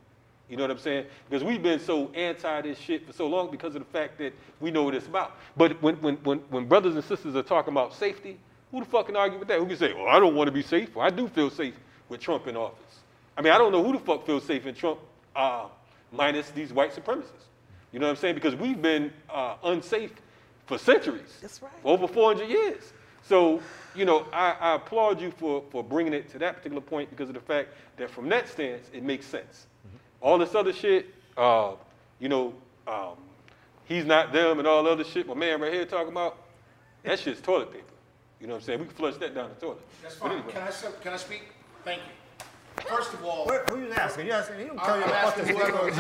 You know what I'm saying? Because we've been so anti this shit for so long because of the fact that we know what it's about. But when, when, when, when brothers and sisters are talking about safety, who the fuck can argue with that? Who can say, well, I don't want to be safe, or I do feel safe with Trump in office? I mean, I don't know who the fuck feels safe in Trump uh, minus these white supremacists. You know what I'm saying? Because we've been uh, unsafe for centuries. That's right. For over 400 years. So, you know, I, I applaud you for, for bringing it to that particular point because of the fact that from that stance, it makes sense. All this other shit, uh, you know, um, he's not them and all the other shit my man right here talking about, that shit's toilet paper. You know what I'm saying? We can flush that down the toilet. That's fine. anyway. Can I, can I speak? Thank you. First of all, who you asking? You asking? He don't tell I'm you asking whoever. if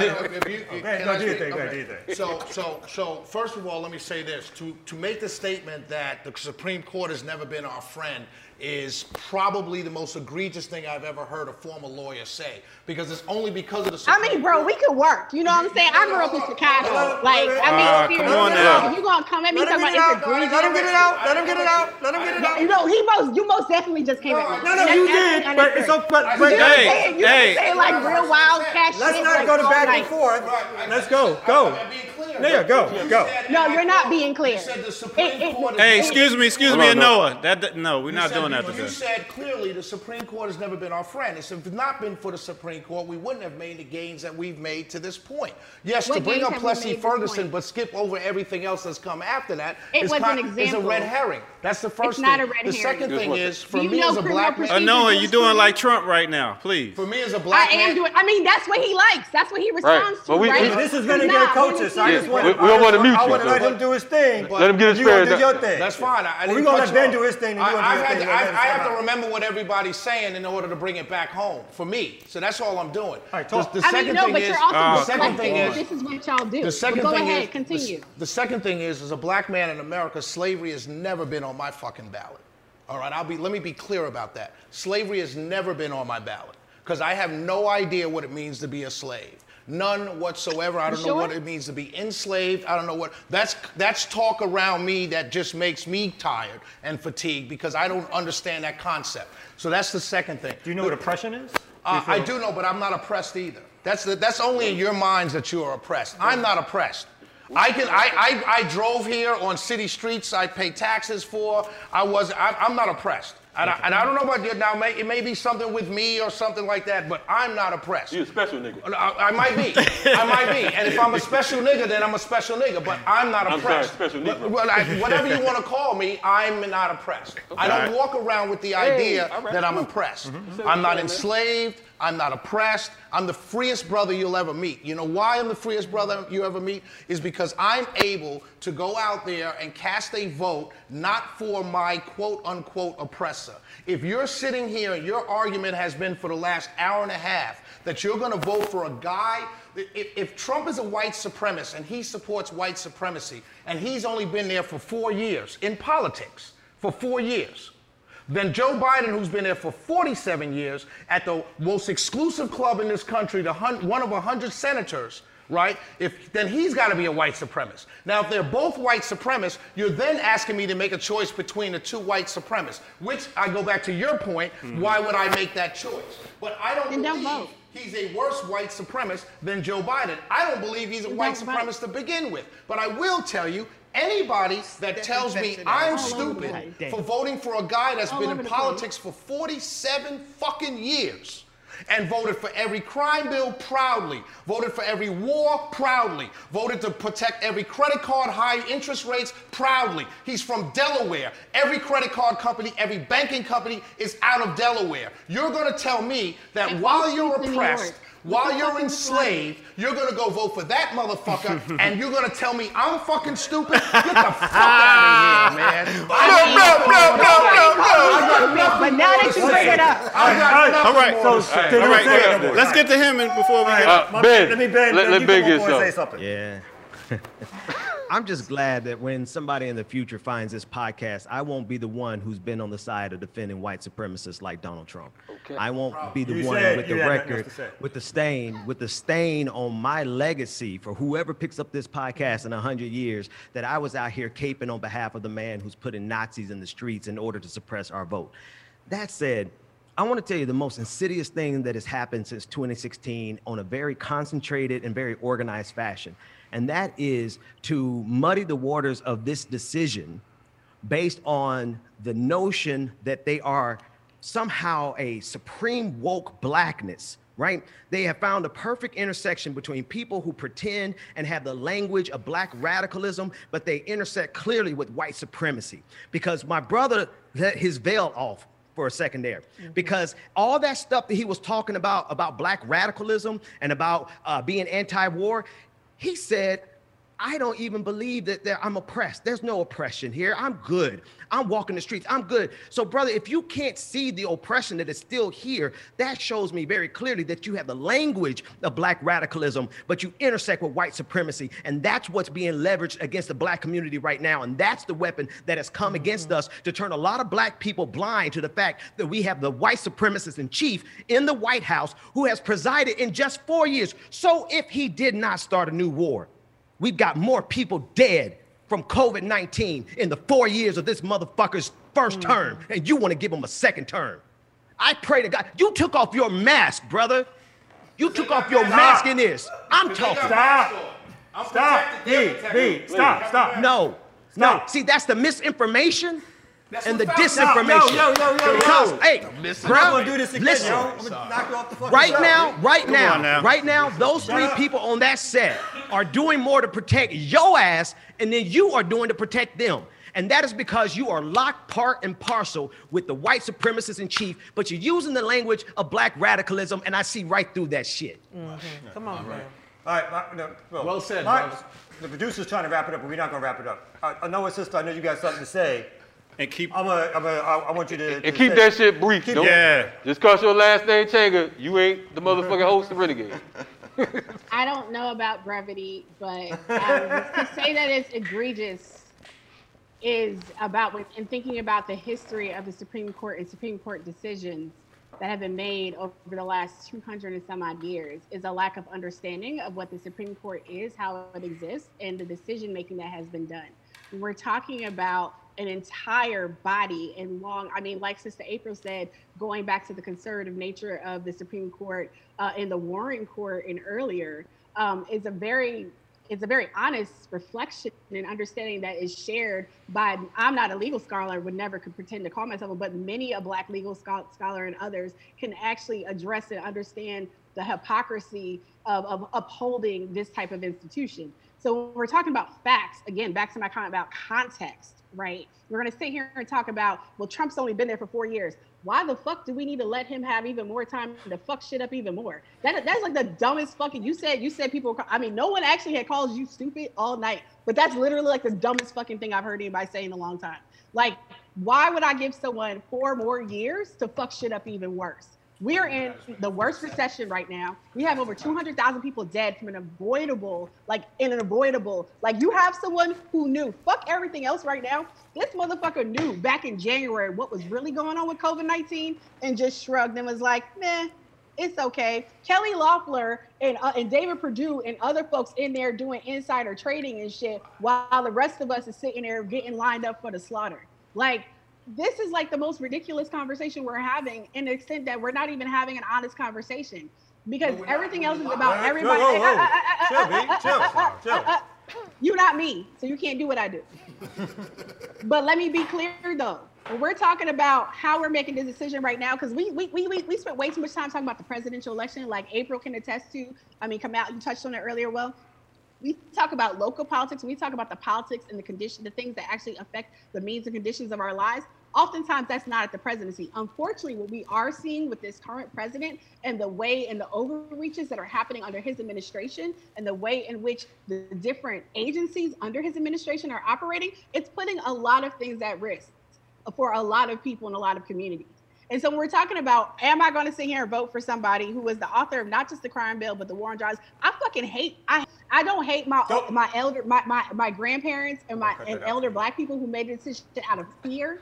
you- Okay, can go I do your speak? thing, ahead, Okay. do your thing. So, so, so, first of all, let me say this: to to make the statement that the Supreme Court has never been our friend is probably the most egregious thing I've ever heard a former lawyer say. Because it's only because of the I mean, bro, we could work. You know what I'm saying? I grew up in Chicago. Like, I mean, Ah, if come you're on now. if you gonna come at me Let him talking get it about out. it's egregious. Let him get it out. Let him get it out. Let him get it out. You know, he most, you most definitely just came at me. No, no, you did, but it's unnecessary. okay. But, You but didn't Hey, say hey. like real wild cat let's not go to back and forth. Let's go. Go. I'm clear. Yeah, go, You go. No, you're not being clear. You said the Supreme It- it- Court. Hey, excuse me, excuse me, and no. Noah. That, that- no, we're You not said- doing that You today. said clearly the Supreme Court has never been our friend. If it had not been for the Supreme Court, we wouldn't have made the gains that we've made to this point. Yes, What to bring up Plessy Ferguson, but skip over everything else that's come after that It is was kind- an is a red herring. That's the first It's not thing. a red the herring. second Just thing one is, for me as a black man, Uh, procedure Noah, you're doing like? Trump right now, please. for me as a black man, I am doing. I mean, that's what he likes. That's what he responds to, we- right? we- This is gonna get we coaches. So I just want. We- we don't wanna mute you. I want to let him do his thing. Let him get his You fair do your thing. That's fine. I, I Well, didn't gonna let Ben do his thing and I, I've had thing to, I, I have to remember what everybody's saying in order to bring it back home for me. So that's all I'm doing. right, the, talk. the I second mean, no, thing but is, you're also the second thing that is, this is what y'all do. the second but go thing ahead, is, continue. The, the second thing is, as a black man in America, slavery has never been on my fucking ballot. All right, I'll be. Let me be clear about that. Slavery has never been on my ballot because I have no idea what it means to be a slave. None whatsoever. I don't know what it means to be enslaved. I don't know what. That's that's talk around me that just makes me tired and fatigued because I don't understand that concept. So that's the second thing. Do you know what oppression is? Uh, I do know, but I'm not oppressed either. That's the, that's only in your minds that you are oppressed. I'm not oppressed. I can I, I, I drove here on city streets. I pay taxes for. I was I, I'm not oppressed. And I, and I don't know about you now. May, it may be something with me or something like that, but I'm not oppressed. You a special nigga. I, I might be. I might be. And if I'm a special nigga, then I'm a special nigga. But I'm not I'm sorry, oppressed. special But- Negro. well, I- whatever you want to call me, I'm not oppressed. I don't Alright. walk around with the idea all right, that I'm oppressed. Mm-hmm. I'm not enslaved. I'm not oppressed. I'm the freest brother you'll ever meet. You know why I'm the freest brother you ever meet? Is because I'm able to go out there and cast a vote not for my quote unquote oppressor. If you're sitting here and your argument has been for the last hour and a half that you're going to vote for a guy, if, if Trump is a white supremacist and he supports white supremacy and he's only been there for four years in politics, for four years, then Joe Biden, who's been there for 47 years at the most exclusive club in this country, the hun- one of 100 senators, right? If then he's got to be a white supremacist. Now, if they're both white supremacists, you're then asking me to make a choice between the two white supremacists. Which I go back to your point. Hmm. Why would I make that choice? But I don't Then don't believe vote. he's a worse white supremacist than Joe Biden. I don't believe he's a white don't vote. supremacist to begin with. But I will tell you. Anybody that tells me I'm All over the stupid for voting for a guy that's been in politics for 47 fucking years and voted for every crime bill proudly, voted for every war proudly, voted to protect every credit card high interest rates proudly. He's from Delaware. Every credit card company, every banking company is out of Delaware. You're going to tell me that And while you're Street's in New oppressed, York. While you're fuck is this like? enslaved, you're gonna go vote for that motherfucker, and you're gonna tell me I'm fucking stupid? Get the fuck out of here, man. No, no, no, no, no! But now that you bring it up, I got nothing All right. more to So, say. they don't All right, say let- no more. let's get to him and before we get. Uh, Ben, let me Ben. let- Ben, let you get on board and some. say something. Yeah. I'm just glad that when somebody in the future finds this podcast, I won't be the one who's been on the side of defending white supremacists like Donald Trump. Okay. I won't be the You one said with the had nothing else record, with the stain, with the stain on my legacy for whoever picks up this podcast in a hundred years that I was out here caping on behalf of the man who's putting Nazis in the streets in order to suppress our vote. That said, I want to tell you the most insidious thing that has happened since 2016 on a very concentrated and very organized fashion. And that is to muddy the waters of this decision based on the notion that they are somehow a supreme woke blackness, right? They have found a perfect intersection between people who pretend and have the language of black radicalism, but they intersect clearly with white supremacy. Because my brother let his veil off for a second there because all that stuff that he was talking about about black radicalism and about uh, being anti-war he said I don't even believe that there, I'm oppressed. There's no oppression here. I'm good. I'm walking the streets. I'm good. So, brother, if you can't see the oppression that is still here, that shows me very clearly that you have the language of black radicalism, but you intersect with white supremacy. And that's what's being leveraged against the black community right now. And that's the weapon that has come against mm-hmm. us to turn a lot of black people blind to the fact that we have the white supremacist in chief in the White House who has presided in just four years. So, if he did not start a new war, We've got more people dead from COVID 19 in the four years of this motherfucker's 1st mm. term, and you want to give him a second term. I pray to God. You took off your mask, brother. You took off your mask in this. I'm talking. Stop. I'm Stop. protected, B, B, stop, stop. No, No. no. See, that's the misinformation That's and the disinformation. Yo, yo, yo, yo, yo. Because, hey, I'm gonna do this again, listen. yo. I'm gonna knock you off the fucking Right show. now, right now, now. right now, those three people on that set are doing more to protect your ass, and then you are doing to protect them. And that is because you are locked part and parcel with the white supremacists in chief, but you're using the language of black radicalism, and I see right through that shit. Mm-hmm. Come on, man. All right, no, well, Well said, my- The producer's trying to wrap it up, but we're not gonna wrap it up. I, I know, sister, I know you got something to say. And keep. I'm a, I'm a, I, I want you to. And to keep say- that shit brief. Keep- Don't, Yeah. Just cause your last name Changa, you ain't the motherfucking host of Renegade. I don't know about brevity, but um, to say that it's egregious is about when and thinking about the history of the Supreme Court and Supreme Court decisions that have been made over the last 200 and some odd years is a lack of understanding of what the Supreme Court is, how it exists, and the decision making that has been done. We're talking about an entire body and long, I mean, like Sister April said, going back to the conservative nature of the Supreme Court uh, and the Warren Court and earlier, um, is a very it's a very honest reflection and understanding that is shared by i'm not a legal scholar would never could pretend to call myself but many a black legal scholar and others can actually address and understand the hypocrisy of, of upholding this type of institution so when we're talking about facts again back to my comment about context right we're going to sit here and talk about well trump's only been there for four years why the fuck do we need to let him have even more time to fuck shit up even more? That that's like the dumbest fucking. You said you said people. I mean, no one actually had called you stupid all night, but that's literally like the dumbest fucking thing I've heard anybody say in a long time. Like, why would I give someone four more years to fuck shit up even worse? We're in the worst recession right now. We have over 200,000 people dead from an avoidable, like in an avoidable, like you have someone who knew, fuck everything else right now. This motherfucker knew back in January what was really going on with COVID 19 and just shrugged and was like, meh, it's okay. Kelly Loeffler and, uh, and David Perdue and other folks in there doing insider trading and shit while the rest of us is sitting there getting lined up for the slaughter. Like, this is like the most ridiculous conversation we're having in the extent that we're not even having an honest conversation because everything else is about Whoa, everybody. whoa, whoa. Uh, uh, uh, chill, B. Chill, chill. You're not me, so you can't do what I do. but let me be clear though. When we're talking about how we're making this decision right now, because we, we we we we spent way too much time talking about the presidential election, like April can attest to. I mean, come out, you touched on it earlier. Well, we talk about local politics, we talk about the politics and the condition, the things that actually affect the means and conditions of our lives. Oftentimes, that's not at the presidency. Unfortunately, what we are seeing with this current president and the way and the overreaches that are happening under his administration and the way in which the different agencies under his administration are operating, it's putting a lot of things at risk for a lot of people in a lot of communities. And so when we're talking about, am I going to sit here and vote for somebody who is the author of not just the crime bill, but the war on drugs? I fucking hate, I, I don't hate my Don't- my elder my, my my grandparents and my and elder black people who made the decision out of fear.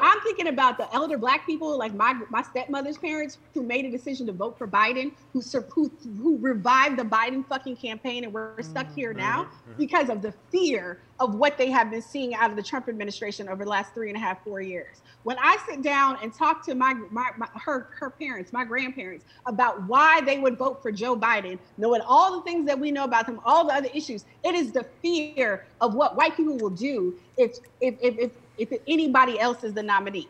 I'm thinking about the elder black people, like my my stepmother's parents, who made a decision to vote for Biden, who who, who revived the Biden fucking campaign, and we're stuck here now because of the fear of what they have been seeing out of the Trump administration over the last three and a half, four years. When I sit down and talk to my, my, my her her parents, my grandparents, about why they would vote for Joe Biden, knowing all the things that we know about them, all the other issues, it is the fear of what white people will do if if if if, if anybody else is the nominee.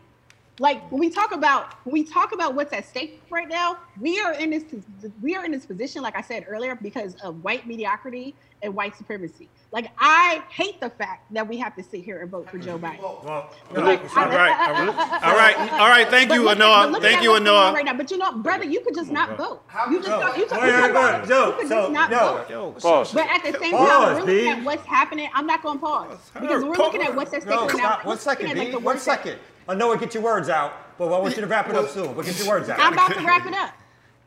Like when we talk about when we talk about what's at stake right now, we are in this we are in this position, like I said earlier, because of white mediocrity and white supremacy. Like I hate the fact that we have to sit here and vote for Joe Biden. Well, Like, All right, all right, all right. Thank you, look at- but Anoa. Thank you, what's going on Anoa. Right now, but you know, brother, you could just not vote. You just No. don't- you could, you could, wait, you Joe, could so, just not no. vote. Pause. But at the same Pause, time, we're B. looking at what's happening. I'm not going to pause because we're looking at what's at stake No, right now. stop. We're One second, B. the One work that- second. I know it. Get your words out, but I want you to wrap it up soon. But get your words out. I'm about to wrap it up.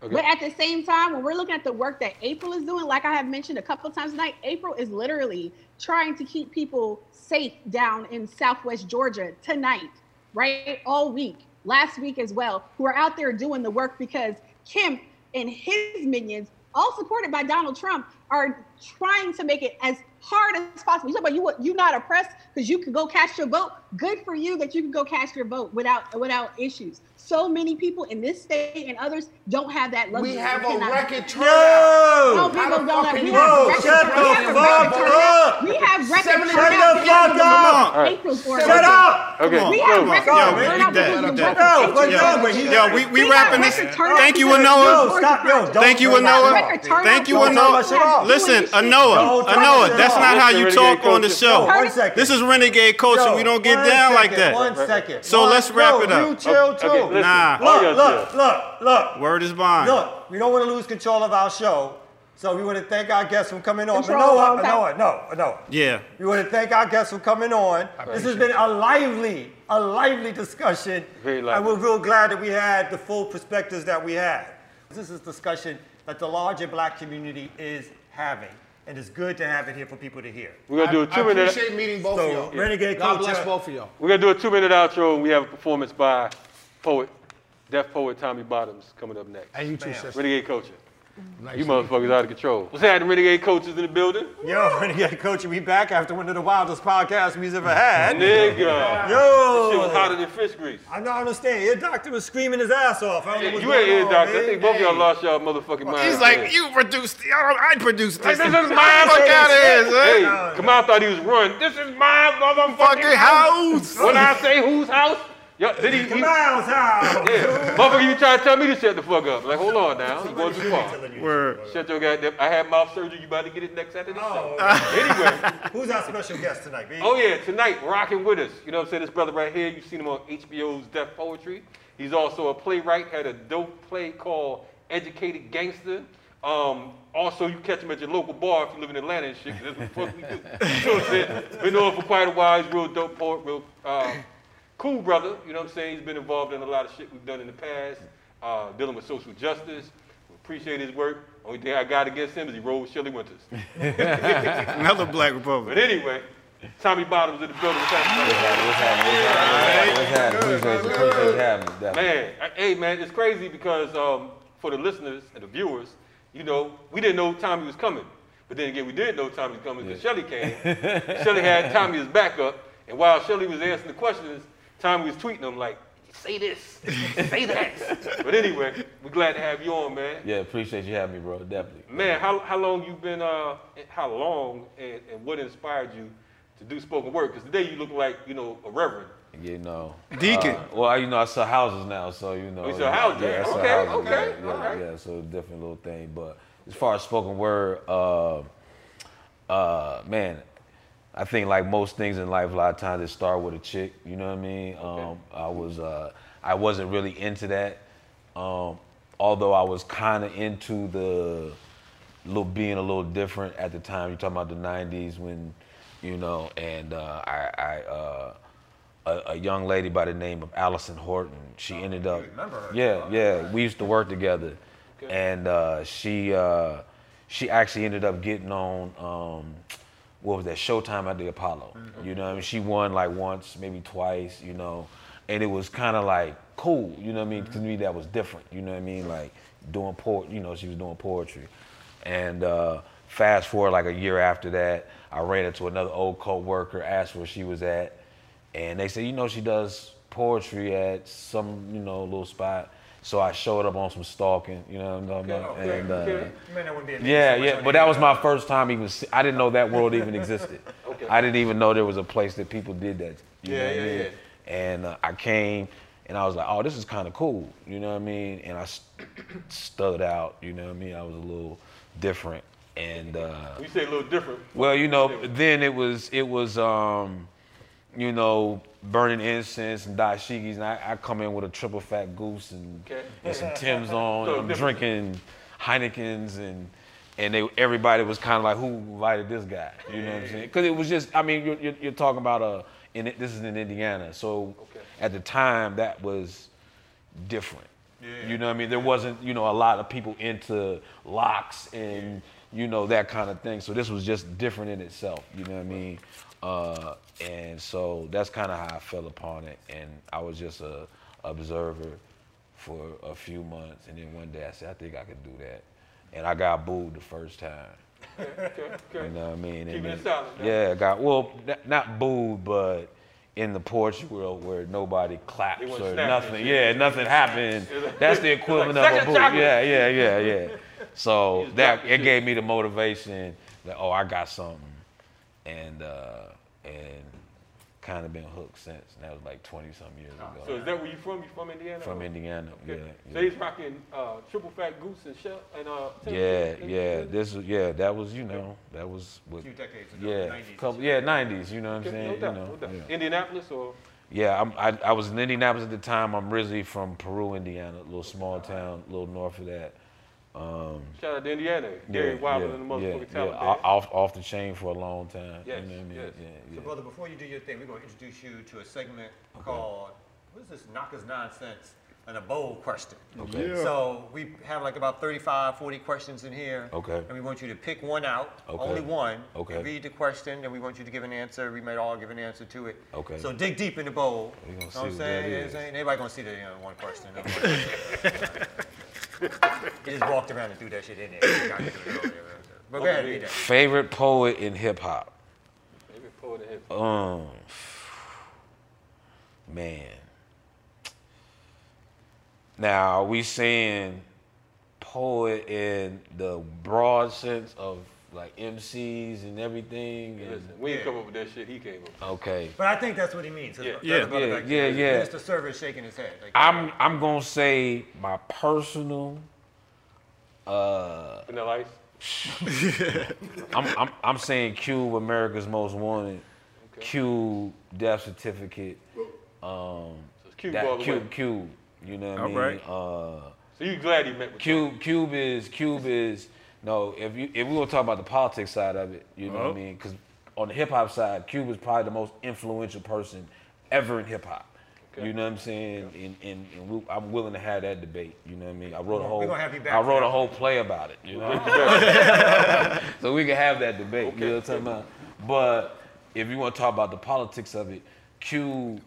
But at the same time, when we're looking at the work that April is doing, like I have mentioned a couple of times tonight, April is literally trying to keep people safe down in Southwest Georgia tonight, right? All week, last week as well, who are out there doing the work because Kemp and his minions, all supported by Donald Trump, are trying to make it as hard as possible. You talk about you you not oppressed because you can go cast your vote. Good for you that you can go cast your vote without without issues. So many people in this state and others don't have that luxury. We have a cannot- record No, turnout. people don't have. can We have record shut turnout. We have the record fuck turnout. up. We have record turnout. Shut the fuck up. the April's order. Shut up. Okay. We have Yo, record yo, turnout of that- the that- work No, of what's April. wrong with you? Yo, we, we We wrapping this. Thank you, because of the Anoa. Yo, stop, yo, don't Thank you, Anoa. up. Record turnout Thank you, Anoa. of the work Listen. Anoa, Anoa, that's not how you talk on the show. One second. This is renegade culture. We don't get down like that. One second. So let's wrap it up. You chill too. Okay, listen. Nah. All Look, look, look, look. Word is bond. Look, we don't want to lose control of our show, so we want to thank our guests for coming on. Control uh, But all no, uh, no, no, no. Yeah. We want to thank our guests for coming on. This has been a lively, a lively discussion. Very lively. And we're real glad that we had the full perspectives that we had. This is discussion that the larger black community is having. And it's good to have it here for people to hear. We're gonna do a two minute. appreciate meeting both So, of y'all. Renegade God bless both of y'all. We're gonna do a two minute outro, and we have a performance by poet, deaf poet Tommy Bottoms coming up next. And you too, sister. Renegade Culture. Nice You to meet motherfuckers out of control. What's happening, Renegade Coaches in the building? Yo, Renegade Culture, we back after one of the wildest podcasts we've ever had. Nigga. Yo. Shit was hotter than fish grease. I don't understand. Your doctor was screaming his ass off. I don't know You ain't going ear on, doctor. I think both of y'all lost y'all motherfucking mind. He's like, you produced. I I produced this. Like, this is Fuck my out of here, Hey, son. Kamau thought he was running. This is my motherfucking house. house. When I say whose house, yo, did he? he Miles house. yeah, motherfucker, you trying to tell me to shut the fuck up? Like, hold on now, you going too far. Word. Shut your goddamn. I had mouth surgery. You about to get it next Saturday. Oh, Anyway, Who's our special guest tonight, B? oh yeah, tonight rocking with us. You know what I'm saying? This brother right here. You've seen him on HBO's Def Poetry. He's also a playwright. Had a dope play called Educated Gangster. Um, also, you catch him at your local bar if you live in Atlanta and shit. 'cause That's what the fuck we do. You know what I'm saying? Been knowing him for quite a while. He's real dope poet, real uh, cool brother. You know what I'm saying? He's been involved in a lot of shit we've done in the past, uh, dealing with social justice. We appreciate his work. Only thing I got against him is he rode Shirley Winters. Another black Republican. But anyway, Tommy Bottoms in the building. What's happening? What's happening? What's happening? Appreciate you. Appreciate you having me. definitely. Man, I- hey man, it's crazy because um, for the listeners and the viewers, you know, we didn't know Tommy was coming. But then again, we did know Tommy was coming because Shelly came. Shelly had Tommy as backup, and while Shelly was answering the questions, Tommy was tweeting him like, "Say this, say that." but anyway, we're glad to have you on, man. Yeah, appreciate you having me, bro. Definitely. Man, how, how long you been? Uh, how long and, and what inspired you to do spoken word? Because today you look like you know a reverend. You know. Deacon. Uh, well, you know, I sell houses now, so you know. Oh, you sell houses? Yeah, I sell Okay, houses. okay, Yeah, all yeah, right. yeah, so different little thing. But as far as spoken word, uh, uh, man, I think like most things in life, a lot of times it start with a chick. You know what I mean? Um, I was, uh, I wasn't really into that. Um, although I was kind of into the little being a little different at the time. You're talking about the '90s when, you know, and uh, I, I uh, a, a young lady by the name of Allison Horton. She ended up. remember her. Yeah, yeah. We used to work together, and uh, she uh, she actually ended up getting on um, what was that Showtime at the Apollo. You know, what I mean, she won like once, maybe twice. You know, and it was kind of like cool. You know what I mean? To me, that was different. You know what I mean? Like doing port. You know, she was doing poetry, and uh, fast forward like a year after that, I ran into another old co-worker, asked where she was at, and they said, you know, she does poetry at some, you know, little spot. So I showed up on some stalking, you know what I'm talking about? okay, and, uh, okay. You may not wanna be in yeah, yeah, but that was my first time even. See, I didn't know that world even existed. okay. I didn't even know there was a place that people did that. You know Yeah, I yeah, mean? yeah. And uh, I came, and I was like, oh, this is kind of cool. You know what I mean? And I st- stood out. You know what I mean? I was a little different, and. Uh, You say a little different. well, you know, then it was it was um, you know, burning incense and dashikis, and I, I come in with a triple fat goose and, Okay. and some Tim's on, and I'm drinking Heinekens and and they everybody was kind of like, who invited this guy? You know what I'm saying? Because it was just, I mean, you're, you're, you're talking about a, in, this is in Indiana, so at the time that was different. You know what I mean? There wasn't, you know, a lot of people into locks and, you know, that kind of thing. So this was just different in itself. You know what I mean? Uh, and so that's kind of how I fell upon it. And I was just a observer for a few months. And then one day I said, I think I could do that. And I got booed the first time. Okay, okay. You know what I mean? Keeping it solid. Yeah, got well, n- not booed, but in the porch world where nobody claps or nothing. Yeah, nothing happened. That's the it's like, equivalent of a boot. chocolate." Yeah, yeah, yeah, yeah. So that it gave me the motivation that oh, I got something, and uh, and kind of been hooked since. And that was like twenty some years ago. So is that where you from? You from Indiana? From Indiana, Okay. yeah, So yeah. he's rocking uh, triple fat goose and shell and uh. Tim Yeah, yeah. This was yeah. That was you know that was what, few decades ago, Yeah, 90s. couple yeah nineties. You know what I'm saying? no doubt, you know, no doubt. yeah. Indianapolis or Yeah, I'm, I, I was in Indianapolis at the time. I'm originally from Peru, Indiana, a little small town, a little north of that. Um, shout out to Indiana. Gary Wilder and the motherfucking yeah, talent. yeah, off, off the chain for a long time. Yes, you know what I mean? yes. Yeah, So, yeah. brother, before you do your thing, we're going to introduce you to a segment called, what is this, Knockers Nonsense, and a bold question. Okay. Yeah. So we have like about 35, 40 questions in here. Okay. And we want you to pick one out, Okay. only one. Okay. Read the question, and we want you to give an answer. We might all give an answer to it. Okay. So dig deep in the bowl. We gonna see what I'm what saying? that You know what I'm saying? Everybody gonna see the you know, one question. he just walked around and threw that shit in there. You gotta do it all there. But go ahead, read that. Favorite poet in hip hop? Maybe poet and hip. Um, man. Now, are we saying poet in the broad sense of like MCs and everything? And, Listen, we ain't come up with that shit. He came up. with. okay. But I think that's what he means. Yeah. Yeah. Brother Yeah, back yeah, there, yeah. Mr. Server is shaking his head. Like, I'm I'm gonna say my personal. Uh, Vanilla Ice. I'm, I'm I'm saying Cube, America's Most Wanted. Okay. Cube, death certificate. Um, So it's Cube that- all the way. Cube, Cube. You know what I mean? right. Uh, So you glad he met with Cube, Cube is Cube is no. If you if we want to talk about the politics side of it, you know what Oh. I uh-huh. mean? Because on the hip hop side, Cube is probably the most influential person ever in hip hop. Okay. You know what I'm saying? And, and, and we, I'm willing to have that debate. You know what I mean? I wrote a whole gonna have you back I wrote a whole play about it. You know, so we can have that debate. You know what I'm talking about? But if you want to talk about the politics of it, Q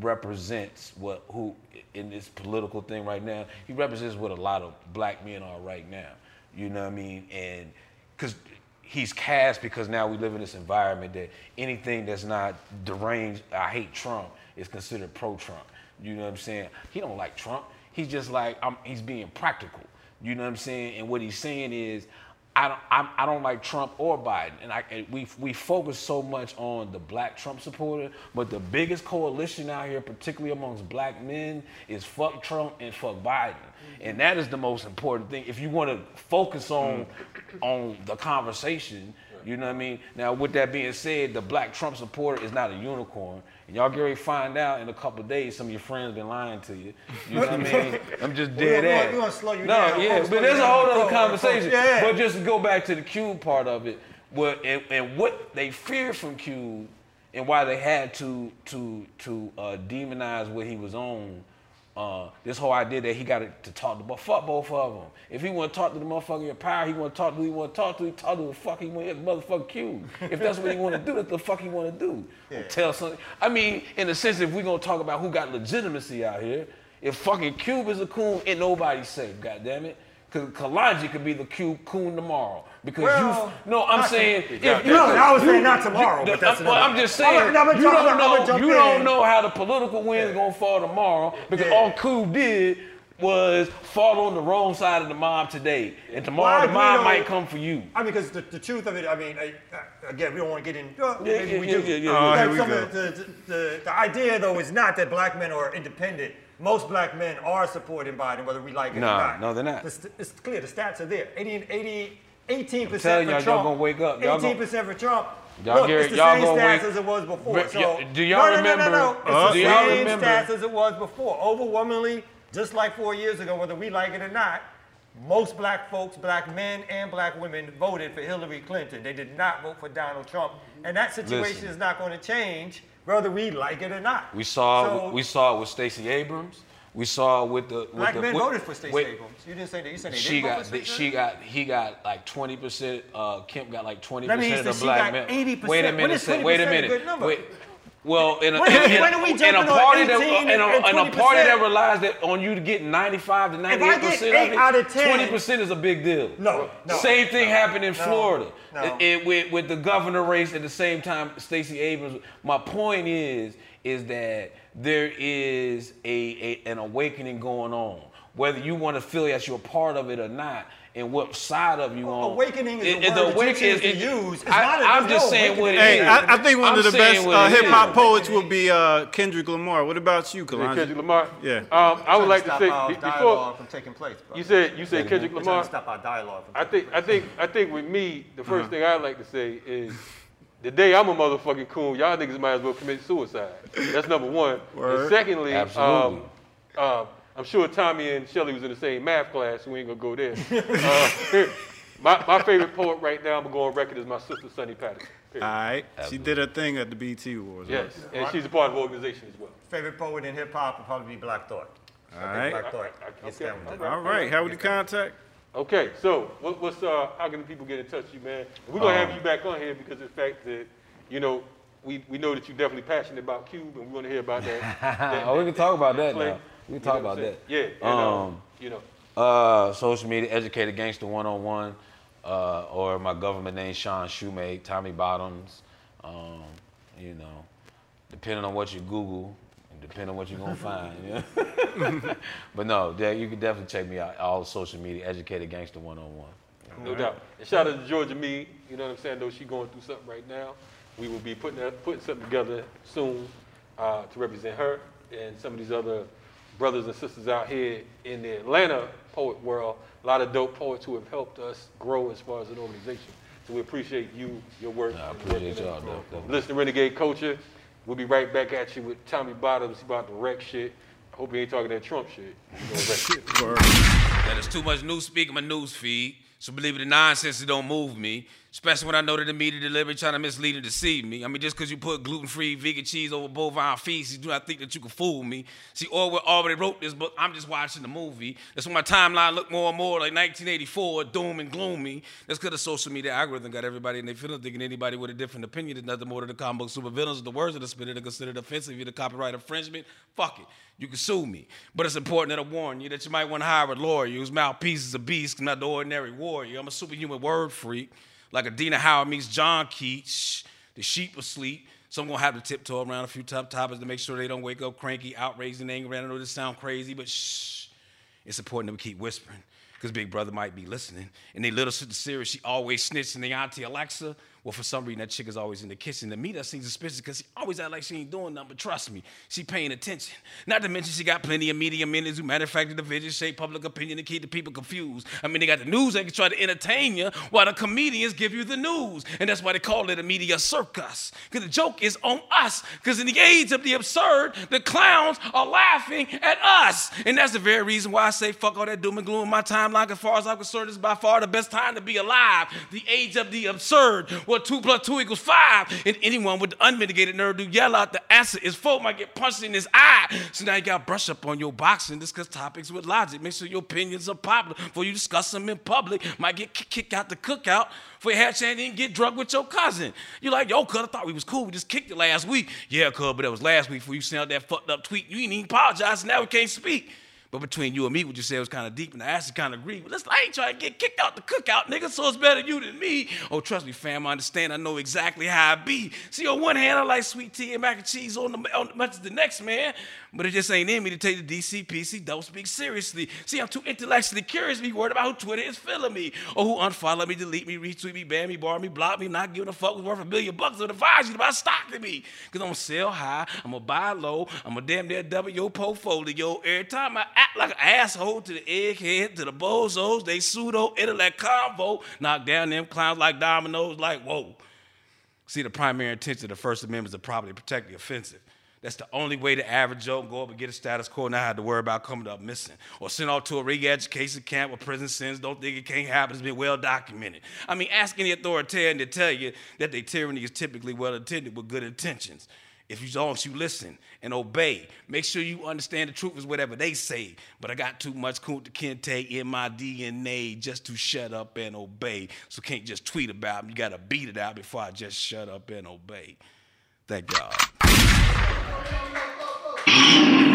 represents what who in this political thing right now. He represents what a lot of black men are right now. You know what I mean? And because he's cast because now we live in this environment that anything that's not deranged, I hate Trump, is considered pro-Trump. You know what I'm saying? He don't like Trump. He's just like I'm, he's being practical. You know what I'm saying? And what he's saying is, I don't, I'm, I don't like Trump or Biden, and, I, and we we focus so much on the black Trump supporter, but the biggest coalition out here, particularly amongst black men, is fuck Trump and fuck Biden, mm-hmm. and that is the most important thing. If you want to focus on mm. on the conversation, you know what I mean. Now, with that being said, the black Trump supporter is not a unicorn, and y'all get ready to find out in a couple of days. Some of your friends been lying to you. You know what I mean? I'm just dead gonna- ass. we're gonna slow you no, down. yeah, but there's a whole other conversation. yeah. But just to go back to the Cube part of it, what and, and what they feared from Cube, and why they had to to to uh, demonize what he was on, uh, this whole idea that he got to talk to, but fuck both of them. If he want to talk to the motherfucker in power, he want to talk to who he want to talk to. He talk to the fuck he want. He motherfucker Cube. If that's what he want to do, that's the fuck he want to do. Tell something. I mean, in the sense, if we gonna talk about who got legitimacy out here, if fucking Cube is a coon, ain't nobody safe. God damn it. Cause Kalonji could be the Cube coon tomorrow. Because Well, you, no, I'm saying, to- if No, I was saying not tomorrow, you- but that's uh, well, I'm just saying, gonna- I'm you jump- don't know, jump you don't know how the political wind's gonna fall tomorrow because all Cube did was fall on the wrong side of the mob today, and tomorrow Well, the mob agree, though. might come for you. I mean, because the, the truth of it, I mean, I, uh, again, we don't want to get in. Uh, Yeah, maybe yeah, we yeah, do. yeah, yeah, But yeah. Oh, here we some go. of The, the, the, the idea, though, is not that black men are independent. Most black men are supporting Biden, whether we like it Nah, or not. no, they're not. The st- it's clear. The stats are there. 80, 80, 18% for telling y'all, y'all Trump. gonna wake up. Y'all gonna- 18% for Trump. Y'all Look, get- it's the y'all same stats wake- as it was before. So, do y'all no, no, no, remember- no, no. It's Uh, the same remember- stats as it was before. Overwhelmingly, just like four years ago, whether we like it or not, most black folks, black men and black women voted for Hillary Clinton. They did not vote for Donald Trump. And that situation Listen. is not going to change whether we like it or not. We saw So- we saw it with Stacey Abrams. We saw with the with Black the, men with- voted for Stacey with- Abrams. You didn't say that. You said they She didn't vote got for the, Stacey she got he got like twenty percent. Uh, Kemp got like twenty percent of the she black men. 80%. Wait a minute. say- Wait a 20% a minute. good number? Wait. Well, in a, When in, when we in a party that 18 in a, in a party that relies that on you to get ninety five to ninety I eight get percent of it, out of 10 twenty percent is a big deal. No, no, Same thing happened in no, Florida. no. It- it- with, with the governor race at the same time, Stacey Abrams. My point is, is that there is a, a an awakening going on. Whether you want to feel that you're a part of it or not, and what side of you on. awakening is a it- it- word that you awake- to it- use. It's I, not a- I'm there's just no saying what it is. Hey, I, I think one I'm of the best uh, hip hop poets would be uh, Kendrick Lamar. What about you, Kalonji? Kendrick Lamar. Yeah. Um, I would like to Stop say our be- before from taking place. brother. you said you said Kendrick Lamar. to Stop our dialogue. From I think I think I think with me, the 1st Uh-huh. thing I'd like to say is the day I'm a motherfucking coon, y'all niggas might as well commit suicide. That's number one. Word. And secondly, um, uh, I'm sure Tommy and Shelly was in the same math class, so we ain't gonna go there. Uh, my, my favorite poet right now, I'm gonna go on record, is my sister Sunni Patterson. All period. right. She did her thing at the BET Awards. right? Yes, and she's a part of the organization as well. Favorite poet in hip hop would probably be Black Thought. All I think right. Black Thought I- I- gets okay, down with. All right. How would you contact? Okay, so what, what's uh, how can the people get in touch with you, man? We're gonna Um, have you back on here because of the fact that you know we, we know that you're definitely passionate about Cube, and we want to hear about that. that- oh, we can talk about that now. We can You talk know about that. Yeah, and, um, Um, you know. Uh, social media, Educated Gangster 101, uh, or my government name, Sean Shoemate, Tommy Bottoms. Um, you know, depending on what you Google, depending on what you're gonna find. Yeah? but no, yeah, you can definitely check me out. All social media, Educated Gangster 101. No doubt. And shout out to Georgia Meade. You know what I'm saying? Though she's going through something right now, we will be putting that, putting something together soon uh, to represent her and some of these other brothers and sisters out here in the Atlanta poet world. A lot of dope poets who have helped us grow as far as an organization. So we appreciate you, your work. I appreciate working y'all, though. Listen to Renegade Culture. We'll be right back at you with Tommy Bottoms. He about to wreck shit. I hope he ain't talking that Trump shit. That there's too much news speak in my news feed. So believe it, the nonsense it don't move me. Especially when I know that the media delivery trying to mislead and deceive me. I mean, just because you put gluten-free vegan cheese over bovine feces, do not think that you can fool me. See, Orwell already wrote this book. I'm just watching the movie. That's when my timeline look more and more like 1984, doom and gloomy. That's because the social media algorithm got everybody in their feelings thinking anybody with a different opinion is nothing more than the comic book supervillains. The words of the spirit are considered offensive. You're the copyright infringement. Fuck it. You can sue me. But it's important that I warn you that you might want to hire a lawyer whose mouthpiece is a beast, not the ordinary warrior. I'm a superhuman word freak, like Adina Howard meets John Keats. The sheep asleep. So I'm gonna have to tiptoe around a few top topics to make sure they don't wake up cranky, outraged, and angry. I know this sound crazy, but shh. It's important that we keep whispering, because Big Brother might be listening. And they little sister Siri, she always snitching. The auntie Alexa, well, for some reason that chick is always in the kitchen. To me, that seems suspicious because she always act like she ain't doing nothing. But trust me, she paying attention. Not to mention she got plenty of media minutes who manufacture division, shape public opinion, and keep the people confused. I mean, they got the news they can try to entertain you, while the comedians give you the news, and that's why they call it a media circus. Because the joke is on us. Because in the age of the absurd, the clowns are laughing at us, and that's the very reason why I say fuck all that doom and gloom in my timeline. As far as I'm concerned, it's by far the best time to be alive. The age of the absurd. Well, Two plus two equals five. And anyone with unmitigated nerve to yell out the answer is four might get punched in his eye. So now you got to brush up on your boxing, discuss topics with logic. Make sure your opinions are popular before you discuss them in public. Might get kicked out the cookout for a chance to even get drunk with your cousin. You like, yo, cuz I thought we was cool. We just kicked it last week. Yeah, cuz, but that was last week before you sent out that fucked up tweet. You ain't even apologize. Now we can't speak. But between you and me, what you said was kind of deep, and I actually kind of agree. But listen, I ain't trying to get kicked out the cookout, nigga, so it's better you than me. Oh, trust me, fam, I understand. I know exactly how I be. See, on one hand, I like sweet tea and mac and cheese on the, on much as the next man, but it just ain't in me to take the DCPC don't speak seriously. See, I'm too intellectually curious to be worried about who Twitter is filling me, or who unfollow me, delete me, retweet me, ban me, bar me, block me, not giving a fuck was worth a billion bucks or advise you to buy stock to me. Because I'm gonna sell high, I'm gonna buy low, I'm gonna damn near double your portfolio every time I act like an asshole to the egghead, to the bozos, they pseudo intellect convo, knock down them clowns like dominoes, like whoa. See, the primary intention of the First Amendment is to properly protect the offensive. That's the only way the average Joe can go up and get a status quo, and not have to worry about coming up missing. Or sent off to a re-education camp or prison sentence, don't think it can't happen, it's been well documented. I mean, ask any authoritarian to tell you that their tyranny is typically well intended with good intentions. If you don't, you listen and obey. Make sure you understand the truth is whatever they say. But I got too much Kunta Kinte in my DNA just to shut up and obey. So can't just tweet about them. You gotta beat it out before I just shut up and obey. Thank God. Thank you.